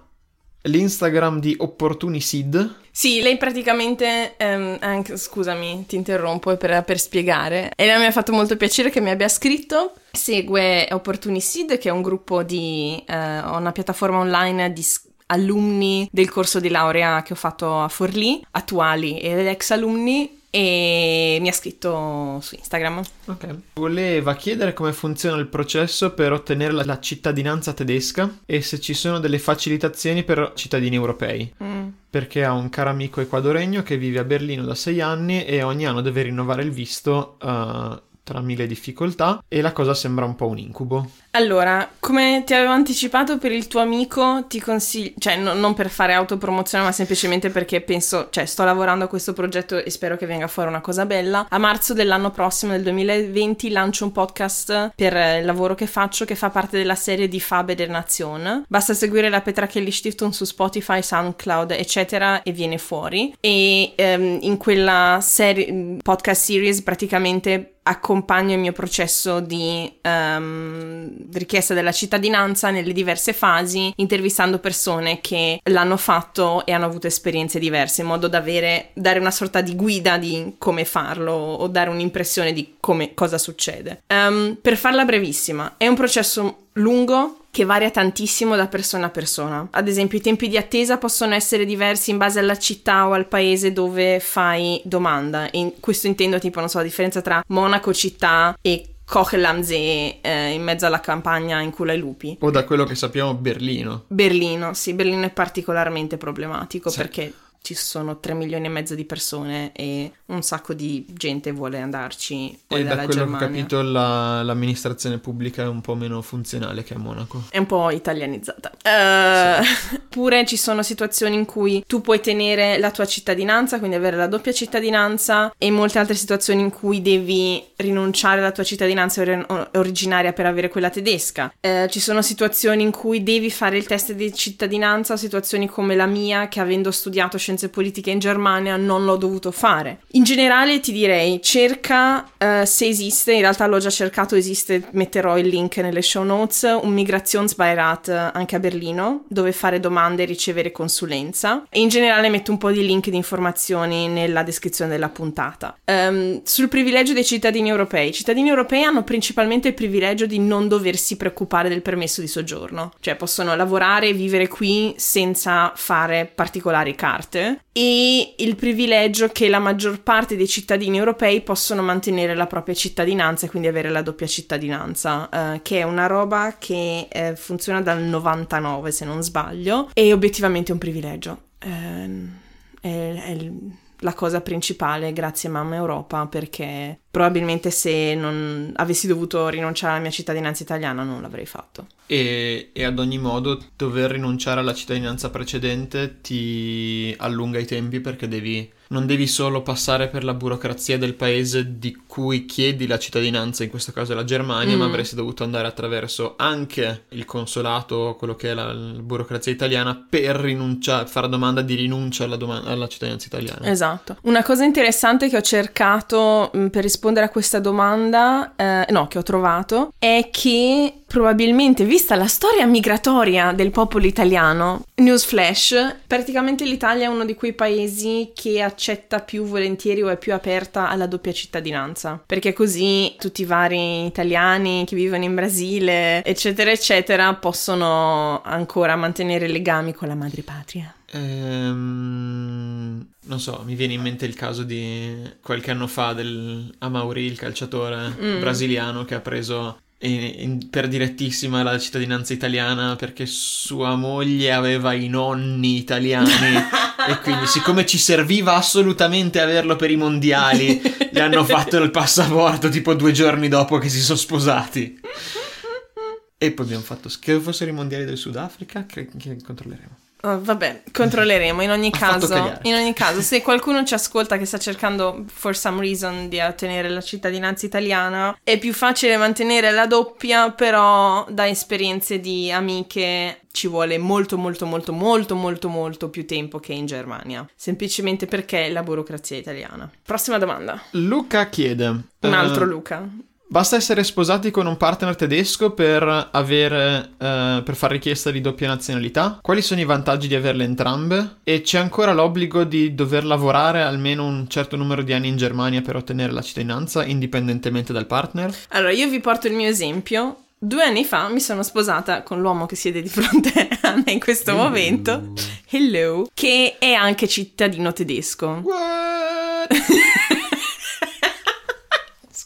S2: l'Instagram di Opportunisid.
S1: Sì, lei praticamente, um, anche, scusami, ti interrompo per, per spiegare. Elena mi ha fatto molto piacere che mi abbia scritto. Segue Opportunisid, che è un gruppo di, uh, una piattaforma online di alunni del corso di laurea che ho fatto a Forlì, attuali ed ex alunni e mi ha scritto su Instagram.
S2: Ok. Voleva chiedere come funziona il processo per ottenere la, la cittadinanza tedesca e se ci sono delle facilitazioni per cittadini europei. Mm. Perché ha un caro amico equadoregno che vive a Berlino da sei anni e ogni anno deve rinnovare il visto uh, tra mille difficoltà e la cosa sembra un po' un incubo.
S1: Allora, come ti avevo anticipato per il tuo amico, ti consiglio, cioè no, non per fare autopromozione, ma semplicemente perché penso, cioè sto lavorando a questo progetto e spero che venga fuori una cosa bella. A marzo dell'anno prossimo, del 2020, lancio un podcast per il lavoro che faccio che fa parte della serie di Fabe der Nation. Basta seguire la Petra Kelly Stiftung su Spotify, SoundCloud, eccetera, e viene fuori. E um, in quella serie, podcast series praticamente accompagno il mio processo di um, richiesta della cittadinanza nelle diverse fasi, intervistando persone che l'hanno fatto e hanno avuto esperienze diverse, in modo da avere, dare una sorta di guida di come farlo o dare un'impressione di come, cosa succede. Um, per farla brevissima, è un processo lungo che varia tantissimo da persona a persona. Ad esempio, i tempi di attesa possono essere diversi in base alla città o al paese dove fai domanda. In questo intendo tipo, non so, la differenza tra Monaco città e Kochelamsee eh, in mezzo alla campagna in culo ai lupi.
S2: O da quello che sappiamo Berlino.
S1: Berlino, sì, Berlino è particolarmente problematico sì. perché ci sono 3 milioni e mezzo di persone e un sacco di gente vuole andarci.
S2: E da quello Germania. che ho capito la, l'amministrazione pubblica è un po' meno funzionale che a Monaco.
S1: È un po' italianizzata. Uh, sì. Pure ci sono situazioni in cui tu puoi tenere la tua cittadinanza, quindi avere la doppia cittadinanza, e molte altre situazioni in cui devi rinunciare alla tua cittadinanza or- originaria per avere quella tedesca. Uh, ci sono situazioni in cui devi fare il test di cittadinanza, situazioni come la mia che avendo studiato scienze scienze politiche in Germania non l'ho dovuto fare. In generale ti direi cerca uh, se esiste, in realtà l'ho già cercato, esiste, metterò il link nelle show notes, un Migrationsbeirat anche a Berlino dove fare domande e ricevere consulenza e in generale metto un po' di link di informazioni nella descrizione della puntata. Um, sul privilegio dei cittadini europei. I cittadini europei hanno principalmente il privilegio di non doversi preoccupare del permesso di soggiorno, cioè possono lavorare e vivere qui senza fare particolari carte e il privilegio che la maggior parte dei cittadini europei possono mantenere la propria cittadinanza e quindi avere la doppia cittadinanza, eh, che è una roba che eh, funziona dal 99 se non sbaglio, e obiettivamente è un privilegio. ehm, è, è la cosa principale, grazie mamma Europa, perché probabilmente se non avessi dovuto rinunciare alla mia cittadinanza italiana non l'avrei fatto.
S2: E, e ad ogni modo dover rinunciare alla cittadinanza precedente ti allunga i tempi perché devi, non devi solo passare per la burocrazia del paese di cui chiedi la cittadinanza, in questo caso la Germania,
S1: Mm.
S2: ma avresti dovuto andare attraverso anche il consolato, quello che è la, la burocrazia italiana, per rinunciare, fare domanda di rinuncia alla, doma- alla cittadinanza italiana.
S1: Esatto. Una cosa interessante che ho cercato mh, per rispondere a questa domanda, eh, no, che ho trovato, è che probabilmente, vista la storia migratoria del popolo italiano, newsflash, praticamente l'Italia è uno di quei paesi che accetta più volentieri o è più aperta alla doppia cittadinanza, perché così tutti i vari italiani che vivono in Brasile, eccetera, eccetera, possono ancora mantenere legami con la madrepatria.
S2: Ehm, non so, mi viene in mente il caso di qualche anno fa del Amauri, il calciatore
S1: Mm.
S2: brasiliano che ha preso in- in- per direttissima la cittadinanza italiana perché sua moglie aveva i nonni italiani *laughs* e quindi siccome ci serviva assolutamente averlo per i mondiali gli hanno fatto il passaporto tipo due giorni dopo che si sono sposati. E poi abbiamo fatto, che fossero i mondiali del Sudafrica, che, che controlleremo.
S1: Oh, vabbè, controlleremo. In ogni caso, in ogni caso, se qualcuno ci ascolta che sta cercando for some reason di ottenere la cittadinanza italiana, è più facile mantenere la doppia, però da esperienze di amiche ci vuole molto molto molto molto molto molto più tempo che in Germania, semplicemente perché è la burocrazia italiana. Prossima domanda.
S2: Luca chiede:
S1: Un altro
S2: eh,
S1: Luca.
S2: Basta essere sposati con un partner tedesco per avere eh, per fare richiesta di doppia nazionalità? Quali sono i vantaggi di averle entrambe? E c'è ancora l'obbligo di dover lavorare almeno un certo numero di anni in Germania per ottenere la cittadinanza, indipendentemente dal partner?
S1: Allora, io vi porto il mio esempio. Due anni fa mi sono sposata con l'uomo che siede di fronte *laughs* a me in questo momento, hello, che è anche cittadino tedesco.
S2: What? *laughs*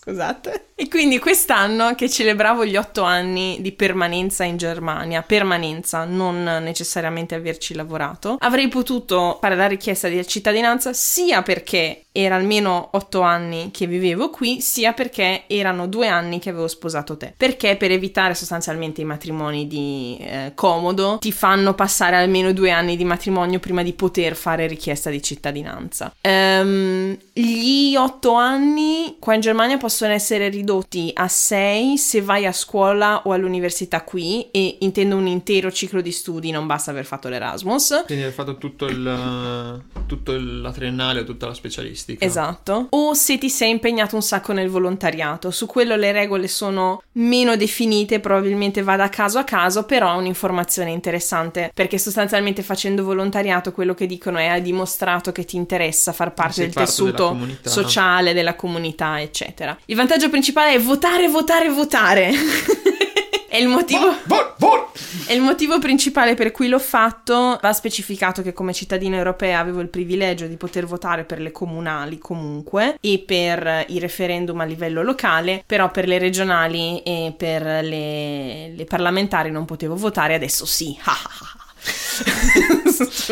S1: Scusate. E quindi quest'anno che celebravo gli otto anni di permanenza in Germania, permanenza, non necessariamente averci lavorato, avrei potuto fare la richiesta di cittadinanza sia perché era almeno otto anni che vivevo qui, sia perché erano due anni che avevo sposato te. Perché per evitare sostanzialmente i matrimoni di eh, comodo, ti fanno passare almeno due anni di matrimonio prima di poter fare richiesta di cittadinanza. Ehm, gli otto anni qua in Germania possono essere ridotti a sei se vai a scuola o all'università qui e intendo un intero ciclo di studi, non basta aver fatto l'Erasmus.
S2: Quindi hai fatto tutto il, tutto il- la triennale o tutta la specialistica.
S1: Esatto. O se ti sei impegnato un sacco nel volontariato. Su quello le regole sono meno definite, probabilmente va da caso a caso, però è un'informazione interessante perché sostanzialmente facendo volontariato quello che dicono è hai dimostrato che ti interessa far parte
S2: Sei
S1: del
S2: parte della
S1: tessuto
S2: comunità.
S1: sociale della comunità, eccetera. Il vantaggio principale è votare, votare, votare. *laughs* È il motivo.
S2: Vor- vor-
S1: E il motivo principale per cui l'ho fatto va specificato che come cittadina europea avevo il privilegio di poter votare per le comunali comunque e per i referendum a livello locale, però per le regionali e per le, le parlamentari non potevo votare, adesso sì. *laughs* *laughs*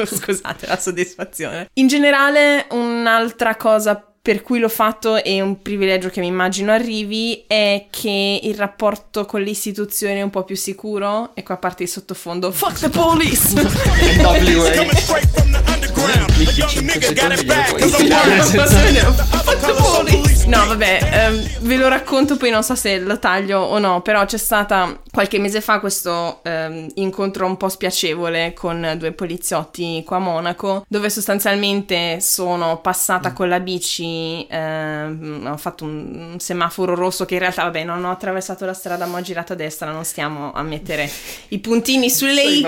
S1: Scusate la soddisfazione. In generale, un'altra cosa per cui l'ho fatto e un privilegio che mi immagino arrivi è che il rapporto con le istituzioni è un po' più sicuro e qua a parte il sottofondo Fuck the police! *laughs*
S2: NWA.
S3: Coming straight from the underground. A
S2: Clicchi
S3: young
S2: 5
S3: nigga got it
S2: secondi,
S3: back.
S2: glielo
S3: Cause
S2: puoi
S3: I'm
S2: infilare
S3: word.
S2: senza-
S1: Fuck the police! No, vabbè, ehm, ve lo racconto, poi non so se lo taglio o no, però c'è stata qualche mese fa questo ehm, incontro un po' spiacevole con due poliziotti qua a Monaco, dove sostanzialmente sono passata con la bici, ehm, ho fatto un, un semaforo rosso che in realtà, vabbè, non ho attraversato la strada, ma ho girato a destra, non stiamo a mettere i puntini *laughs* sulle i.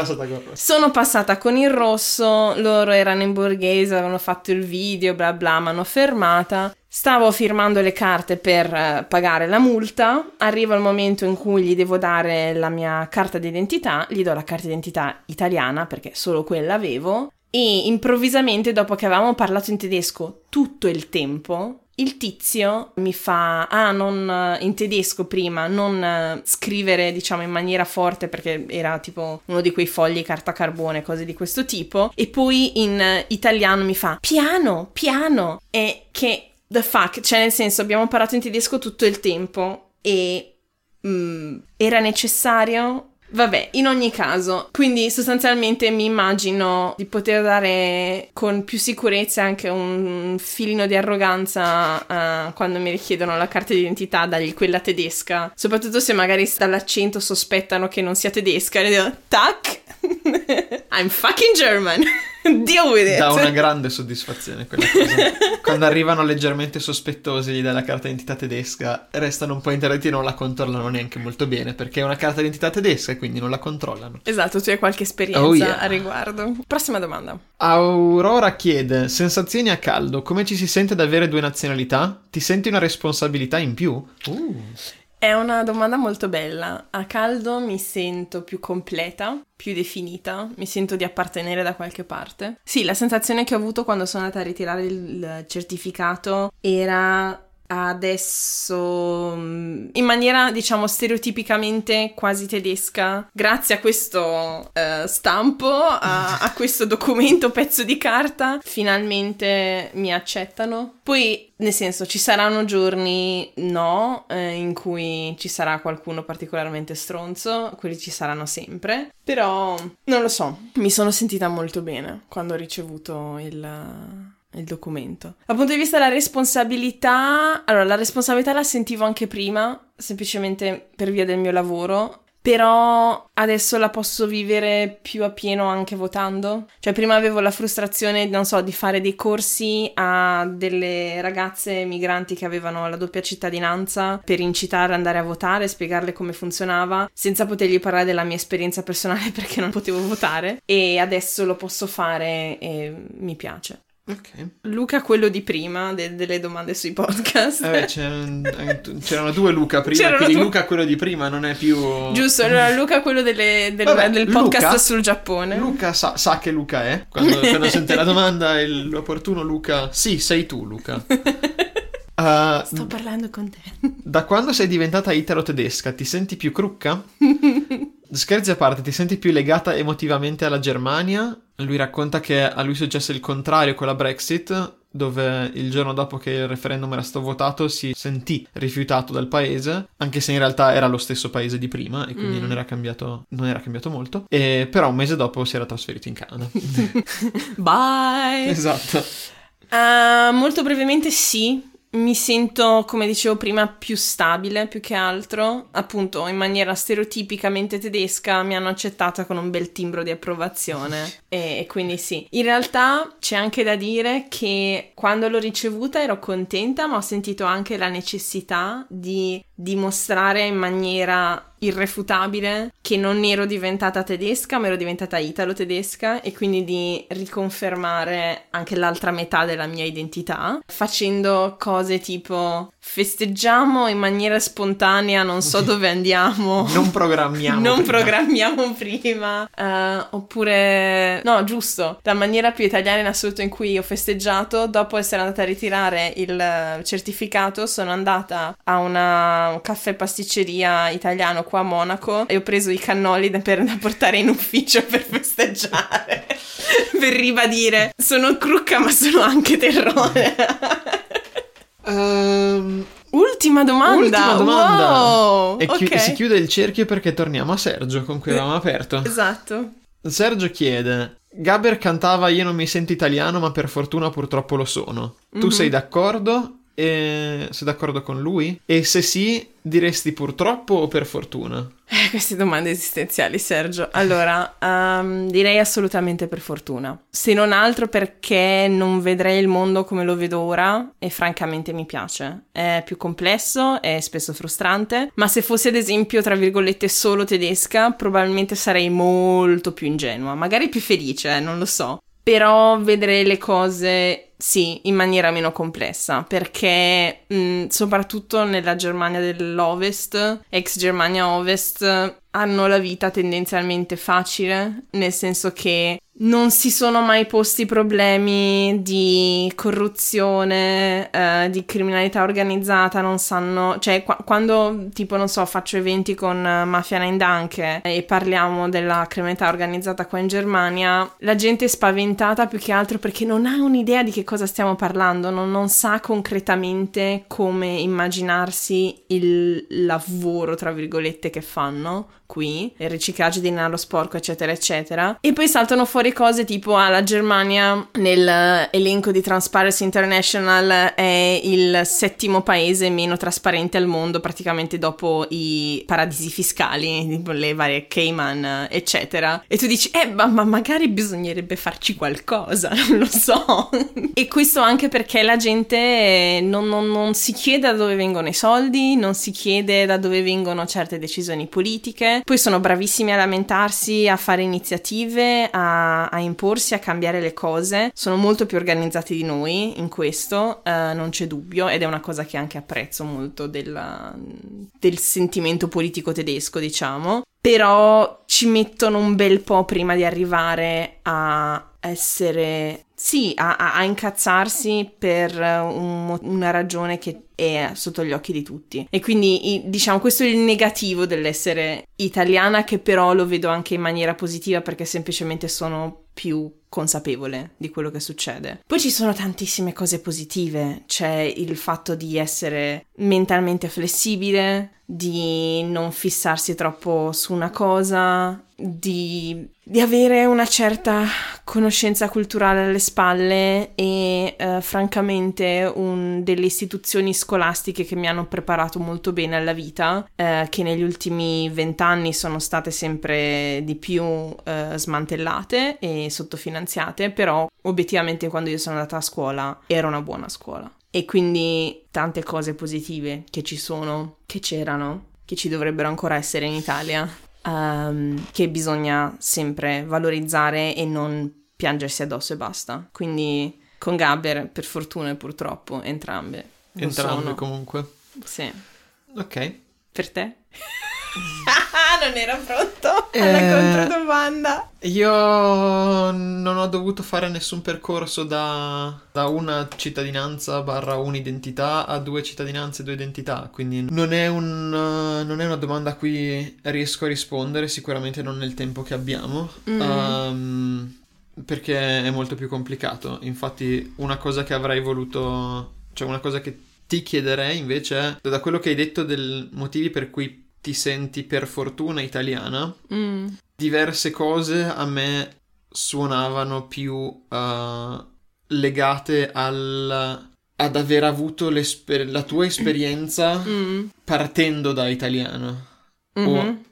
S1: Sono passata con il rosso, loro erano in borghese, avevano fatto il video, bla bla, mi hanno fermata. Stavo firmando le carte per eh, pagare la multa, arriva il momento in cui gli devo dare la mia carta d'identità, gli do la carta d'identità italiana perché solo quella avevo, E improvvisamente, dopo che avevamo parlato in tedesco tutto il tempo, il tizio mi fa, ah, non eh, in tedesco prima, non eh, scrivere, diciamo, in maniera forte perché era tipo uno di quei fogli carta carbone, cose di questo tipo, e poi in eh, italiano mi fa, piano, piano, e che, the fuck, cioè nel senso, abbiamo parlato in tedesco tutto il tempo e mm, era necessario Vabbè, in ogni caso, quindi sostanzialmente mi immagino di poter dare con più sicurezza anche un filino di arroganza uh, quando mi richiedono la carta d'identità, dargli quella tedesca, soprattutto se magari dall'accento sospettano che non sia tedesca, e dico, tac, *laughs* I'm fucking German. Deal with it.
S2: Dà una grande soddisfazione quella cosa. *laughs* Quando arrivano leggermente sospettosi gli dai la carta d'identità tedesca, restano un po' interditi e non la controllano neanche molto bene, perché è una carta d'identità tedesca e quindi non la controllano.
S1: Esatto, tu hai qualche esperienza
S2: Oh, yeah.
S1: a riguardo. Prossima domanda.
S2: Aurora chiede, sensazioni a caldo, come ci si sente ad avere due nazionalità? Ti senti una responsabilità in più? Uh.
S1: È una domanda molto bella. A caldo mi sento più completa, più definita, mi sento di appartenere da qualche parte. Sì, la sensazione che ho avuto quando sono andata a ritirare il certificato era adesso mm, in maniera diciamo stereotipicamente quasi tedesca grazie a questo eh, stampo a, a questo *laughs* documento pezzo di carta finalmente mi accettano. Poi nel senso ci saranno giorni no eh, in cui ci sarà qualcuno particolarmente stronzo quelli ci saranno sempre però non lo so mi sono sentita molto bene quando ho ricevuto il il documento. Dal punto di vista della responsabilità, allora la responsabilità la sentivo anche prima, semplicemente per via del mio lavoro, però adesso la posso vivere più a pieno anche votando. Cioè prima avevo la frustrazione, non so, di fare dei corsi a delle ragazze migranti che avevano la doppia cittadinanza per incitarle ad andare a votare, spiegarle come funzionava, senza potergli parlare della mia esperienza personale *laughs* perché non potevo votare. E adesso lo posso fare e mi piace.
S2: Ok.
S1: Luca, quello di prima, de- delle domande sui podcast.
S2: Eh beh, c'erano, c'erano due Luca prima,
S1: C'erano
S2: quindi
S1: due-
S2: Luca quello di prima non è più...
S1: Giusto, allora Luca, quello delle- del,
S2: Vabbè,
S1: del podcast
S2: Luca-
S1: sul Giappone.
S2: Luca sa, sa che Luca è. Quando, quando sente la domanda, il- l'opportuno Luca... Sì, sei tu Luca. *laughs* Uh,
S1: Sto parlando con te. *laughs*
S2: da quando sei diventata italo-tedesca, ti senti più crucca? *laughs* Scherzi a parte, ti senti più legata emotivamente alla Germania? Lui racconta che a lui è successo il contrario con la Brexit, dove il giorno dopo che il referendum era stato votato si sentì rifiutato dal paese, anche se in realtà era lo stesso paese di prima e quindi
S1: Mm.
S2: non, era cambiato, non era cambiato molto. E, però un mese dopo si era trasferito in Canada. *laughs*
S1: Bye.
S2: esatto.
S1: Uh, molto brevemente sì, mi sento, come dicevo prima, più stabile più che altro. Appunto, in maniera stereotipicamente tedesca mi hanno accettata con un bel timbro di approvazione. E, e quindi sì. In realtà c'è anche da dire che quando l'ho ricevuta ero contenta, ma ho sentito anche la necessità di dimostrare in maniera irrefutabile che non ero diventata tedesca, ma ero diventata italo-tedesca e quindi di riconfermare anche l'altra metà della mia identità, facendo cose tipo festeggiamo in maniera spontanea, non so *laughs* dove andiamo.
S2: Non programmiamo.
S1: Non
S2: prima.
S1: programmiamo prima, Eh, oppure no, giusto, la maniera più italiana in assoluto in cui ho festeggiato, dopo essere andata a ritirare il certificato, sono andata a una un caffè pasticceria italiano qua a Monaco e ho preso i cannoli da, per, *laughs* da portare in ufficio per festeggiare, *laughs* per ribadire, sono crucca ma sono anche terrore.
S2: Ehm,
S1: Ultima domanda.
S2: Ultima domanda.
S1: Wow,
S2: e chi-
S1: ok.
S2: si chiude il cerchio perché torniamo a Sergio con cui avevamo aperto.
S1: Esatto.
S2: Sergio chiede: Gaber cantava Io non mi sento italiano, ma per fortuna purtroppo lo sono. Tu
S1: Mhm.
S2: sei d'accordo? E... Sei d'accordo con lui? E se sì, diresti purtroppo o per fortuna?
S1: Eh, queste domande esistenziali, Sergio. Allora, *laughs* ehm, direi assolutamente per fortuna. Se non altro perché non vedrei il mondo come lo vedo ora e francamente mi piace. È più complesso, è spesso frustrante, ma se fossi ad esempio, tra virgolette, solo tedesca, probabilmente sarei molto più ingenua, magari più felice, eh, non lo so. Però vedrei le cose, sì, in maniera meno complessa, perché mh, soprattutto nella Germania dell'Ovest, ex Germania Ovest, hanno la vita tendenzialmente facile, nel senso che non si sono mai posti problemi di corruzione, eh, di criminalità organizzata, non sanno, cioè qu- quando tipo non so, faccio eventi con uh, Mafia Nine Danke e parliamo della criminalità organizzata qua in Germania, la gente è spaventata più che altro perché non ha un'idea di che cosa stiamo parlando, non, non sa concretamente come immaginarsi il lavoro, tra virgolette, che fanno qui, il riciclaggio di denaro sporco, eccetera, eccetera. E poi saltano fuori cose tipo ah, la Germania nell'elenco di Transparency International è il settimo paese meno trasparente al mondo, praticamente dopo i paradisi fiscali, tipo le varie Cayman, eccetera. E tu dici, eh, ma, ma magari bisognerebbe farci qualcosa, *laughs* non lo so. e questo anche perché la gente non, non, non si chiede da dove vengono i soldi, non si chiede da dove vengono certe decisioni politiche poi sono bravissimi a lamentarsi, a fare iniziative, a, a imporsi, a cambiare le cose. Sono molto più organizzati di noi in questo, uh, non c'è dubbio, ed è una cosa che anche apprezzo molto della, del sentimento politico tedesco, diciamo. Però ci mettono un bel po' prima di arrivare a essere sì, a, a, incazzarsi per un, una ragione che è sotto gli occhi di tutti. E quindi, diciamo, questo è il negativo dell'essere italiana, che però lo vedo anche in maniera positiva perché semplicemente sono più consapevole di quello che succede. Poi ci sono tantissime cose positive, c'è il fatto di essere mentalmente flessibile, di non fissarsi troppo su una cosa, di, di avere una certa conoscenza culturale alle spalle e eh, francamente un, delle istituzioni scolastiche che mi hanno preparato molto bene alla vita, eh, che negli ultimi vent'anni sono state sempre di più eh, smantellate e sottofinanziate, però obiettivamente quando io sono andata a scuola era una buona scuola. E quindi tante cose positive che ci sono, che c'erano, che ci dovrebbero ancora essere in Italia um, che bisogna sempre valorizzare e non piangersi addosso e basta. Quindi con Gabber, per fortuna e purtroppo, entrambe.
S2: Entrambe
S1: sono.
S2: comunque.
S1: Sì.
S2: Ok.
S1: Per te? *laughs* non era pronto alla
S2: Eh,
S1: controdomanda.
S2: Io non ho dovuto fare nessun percorso da, da una cittadinanza barra un'identità a due cittadinanze e due identità, quindi non è, un, eh, non è una domanda a cui riesco a rispondere, sicuramente non nel tempo che abbiamo,
S1: Mm.
S2: ehm, perché è molto più complicato. Infatti una cosa che avrei voluto, cioè una cosa che ti chiederei invece è, da quello che hai detto dei motivi per cui ti senti per fortuna italiana,
S1: Mm.
S2: diverse cose a me suonavano più eh, legate al, ad aver avuto la tua esperienza
S1: Mm.
S2: partendo da italiana
S1: Mhm.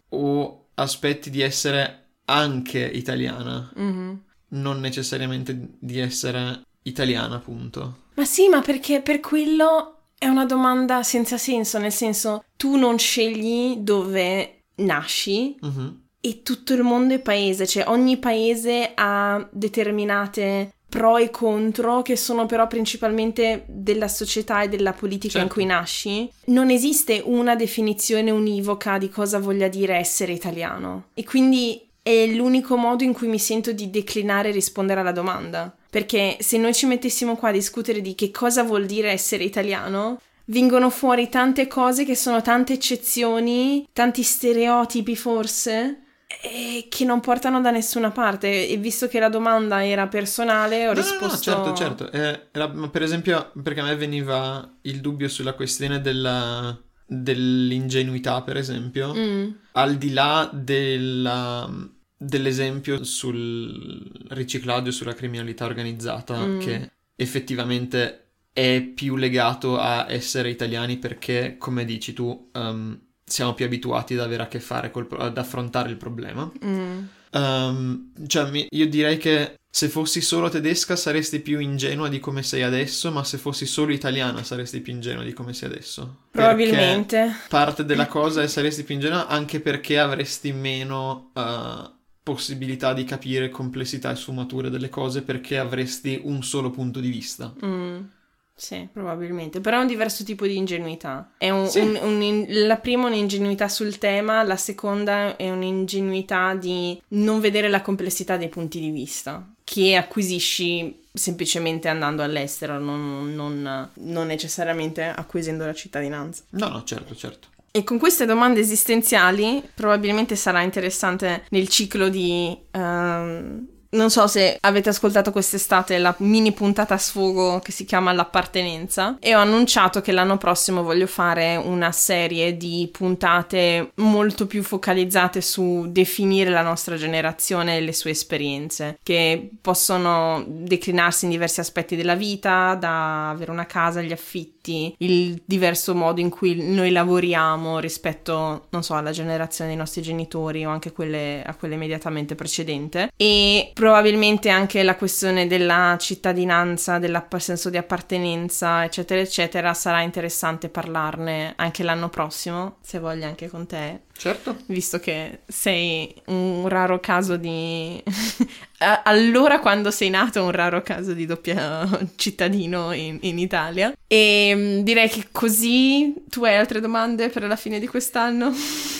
S2: o, o aspetti di essere anche italiana,
S1: Mhm.
S2: non necessariamente di essere italiana, appunto.
S1: Ma sì, ma perché per quello è una domanda senza senso, nel senso tu non scegli dove nasci
S2: Mhm.
S1: e tutto il mondo è paese, cioè ogni paese ha determinate pro e contro che sono però principalmente della società e della politica in
S2: Certo.
S1: cui nasci. Non esiste una definizione univoca di cosa voglia dire essere italiano e quindi è l'unico modo in cui mi sento di declinare e rispondere alla domanda. Perché se noi ci mettessimo qua a discutere di che cosa vuol dire essere italiano, vengono fuori tante cose che sono tante eccezioni, tanti stereotipi forse, e che non portano da nessuna parte. E visto che la domanda era personale, ho
S2: No, no, no,
S1: risposto...
S2: certo, certo. Eh, era- ma per esempio, perché a me veniva il dubbio sulla questione della- dell'ingenuità, per esempio,
S1: Mm,
S2: al di là della- dell'esempio sul riciclaggio, sulla criminalità organizzata,
S1: Mm.
S2: che effettivamente è più legato a essere italiani perché, come dici tu, ehm, siamo più abituati ad avere a che fare col ad affrontare il problema.
S1: mm.
S2: Ehm, cioè, mi- io direi che se fossi solo tedesca saresti più ingenua di come sei adesso, ma se fossi solo italiana saresti più ingenua di come sei adesso.
S1: Probabilmente.
S2: Perché parte della cosa è saresti più ingenua anche perché avresti meno eh, possibilità di capire complessità e sfumature delle cose perché avresti un solo punto di vista.
S1: Mm. Sì, probabilmente, però è un diverso tipo di ingenuità. È un-
S2: Sì.
S1: un- un- la prima è un'ingenuità sul tema, la seconda è un'ingenuità di non vedere la complessità dei punti di vista, che acquisisci semplicemente andando all'estero, non, non- non necessariamente acquisendo la cittadinanza.
S2: No, no, certo, certo.
S1: E con queste domande esistenziali probabilmente sarà interessante nel ciclo di... ehm, non so se avete ascoltato quest'estate la mini puntata a sfogo che si chiama L'appartenenza e ho annunciato che l'anno prossimo voglio fare una serie di puntate molto più focalizzate su definire la nostra generazione e le sue esperienze, che possono declinarsi in diversi aspetti della vita, da avere una casa, gli affitti, il diverso modo in cui noi lavoriamo rispetto, non so, alla generazione dei nostri genitori o anche quelle, a quella immediatamente precedente. E probabilmente anche la questione della cittadinanza, del senso di appartenenza, eccetera, eccetera, sarà interessante parlarne anche l'anno prossimo, se voglia anche con te,
S2: Certo.
S1: visto che sei un raro caso di... *laughs* Allora quando sei nato un raro caso di doppia *laughs* cittadino in, in Italia. E mm, direi che così tu hai altre domande per la fine di quest'anno?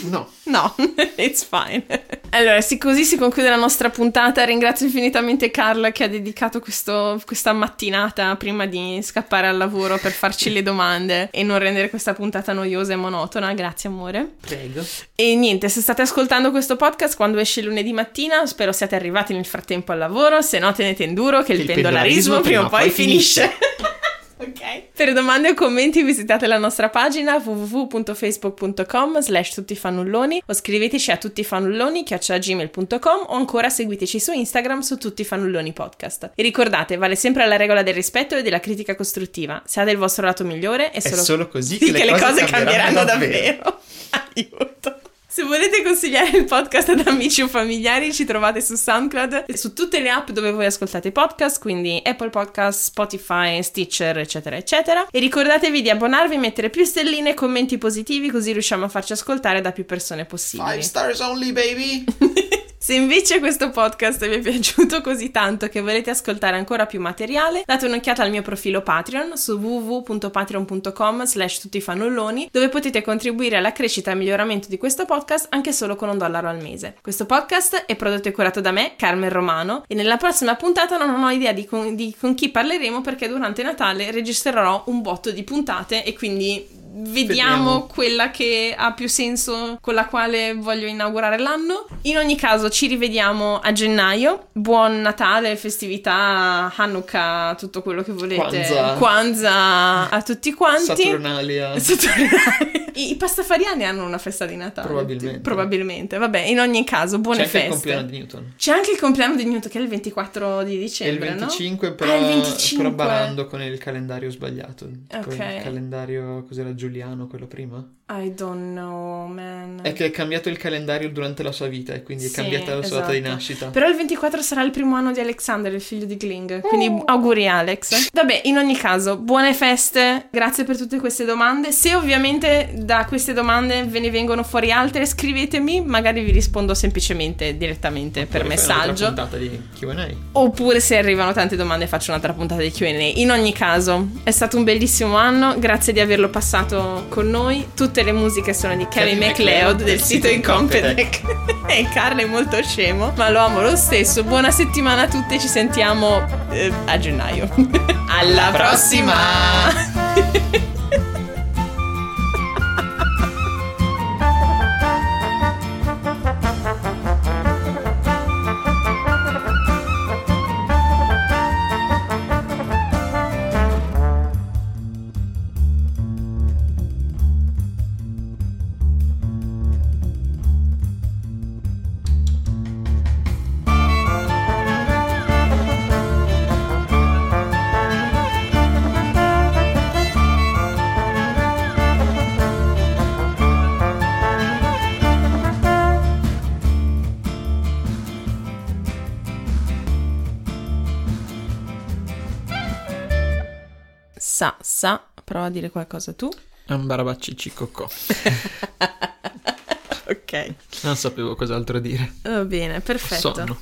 S2: No. *laughs*
S1: No, it's fine. Allora, sì, così si conclude la nostra puntata. Ringrazio infinitamente Carla che ha dedicato questo- questa mattinata prima di scappare al lavoro per farci le domande e non rendere questa puntata noiosa e monotona. Grazie, amore.
S2: Prego.
S1: E niente, se state ascoltando questo podcast quando esce lunedì mattina, spero siate arrivati nel frattempo al lavoro, se no tenete in duro che il,
S2: Il
S1: pendolarismo
S2: pendolarismo
S1: prima o poi
S2: poi
S1: finisce. *laughs* ok. Per domande o commenti visitate la nostra pagina www.facebook.com slash tuttifannulloni o scriveteci a tuttifannulloni gmail.com o ancora seguiteci su Instagram su tuttifannulloni podcast. E ricordate, vale sempre la regola del rispetto e della critica costruttiva. Siate il vostro lato migliore e
S2: È
S1: solo,
S2: solo così *laughs*
S1: sì,
S2: che le cose cambieranno
S1: davvero. *laughs* Aiuto. Se volete consigliare il podcast ad amici o familiari, ci trovate su SoundCloud e su tutte le app dove voi ascoltate i podcast, quindi Apple Podcast, Spotify, Stitcher, eccetera, eccetera. E ricordatevi di abbonarvi, mettere più stelline e commenti positivi, così riusciamo a farci ascoltare da più persone possibili.
S2: Five stars only, baby. *laughs*
S1: Se invece questo podcast vi è piaciuto così tanto che volete ascoltare ancora più materiale, date un'occhiata al mio profilo Patreon su www.patreon.com slash tuttifannulloni dove potete contribuire alla crescita e miglioramento di questo podcast anche solo con un dollaro al mese. Questo podcast è prodotto e curato da me, Carmen Romano, e nella prossima puntata non ho idea di con, di con chi parleremo perché durante Natale registrerò un botto di puntate e quindi Vediamo, quella che ha più senso con la quale voglio inaugurare l'anno. In ogni caso, ci rivediamo a gennaio. Buon Natale, festività, Hanukkah, tutto quello che volete.
S2: Kwanzaa.
S1: A tutti quanti.
S2: Saturnalia. *laughs*
S1: Saturnali. I, I pastafariani hanno una festa di Natale.
S2: Probabilmente.
S1: Probabilmente. Vabbè, in ogni caso, buone
S2: C'è anche il
S1: feste.
S2: compleanno di Newton.
S1: C'è anche il compleanno di Newton che è il 24 di
S2: È il
S1: dicembre, no?
S2: 25,
S1: Ah,
S2: però,
S1: il 25.
S2: però barando con il calendario sbagliato. Con
S1: Ok.
S2: il calendario, cos'era Giuliano, quello prima?
S1: I don't know, man.
S2: È che è cambiato il calendario durante la sua vita e quindi è
S1: Sì,
S2: cambiata la sua data di
S1: esatto.
S2: nascita.
S1: Però il 24 sarà il primo anno di Alexander, il figlio di Kling. Quindi
S2: Oh.
S1: auguri Alex. Vabbè, in ogni caso, buone feste. Grazie per tutte queste domande. Se ovviamente da queste domande ve ne vengono fuori altre, scrivetemi, magari vi rispondo semplicemente direttamente per
S2: Poi fai un'altra
S1: messaggio.
S2: puntata di Q&A.
S1: Oppure se arrivano tante domande faccio un'altra puntata di Q&A. In ogni caso, è stato un bellissimo anno, grazie di averlo passato con noi. Tutte le musiche sono di Kevin MacLeod del sito Incompetech. *laughs* e Carla è molto scemo, ma lo amo lo stesso. Buona settimana a tutti, ci sentiamo eh, a gennaio. *laughs* Alla prossima! *laughs* Sa, prova a dire qualcosa tu.
S2: Ambarabacci cicocò. *laughs*
S1: ok,
S2: Non sapevo cos'altro dire.
S1: va bene, perfetto.
S2: Sonno.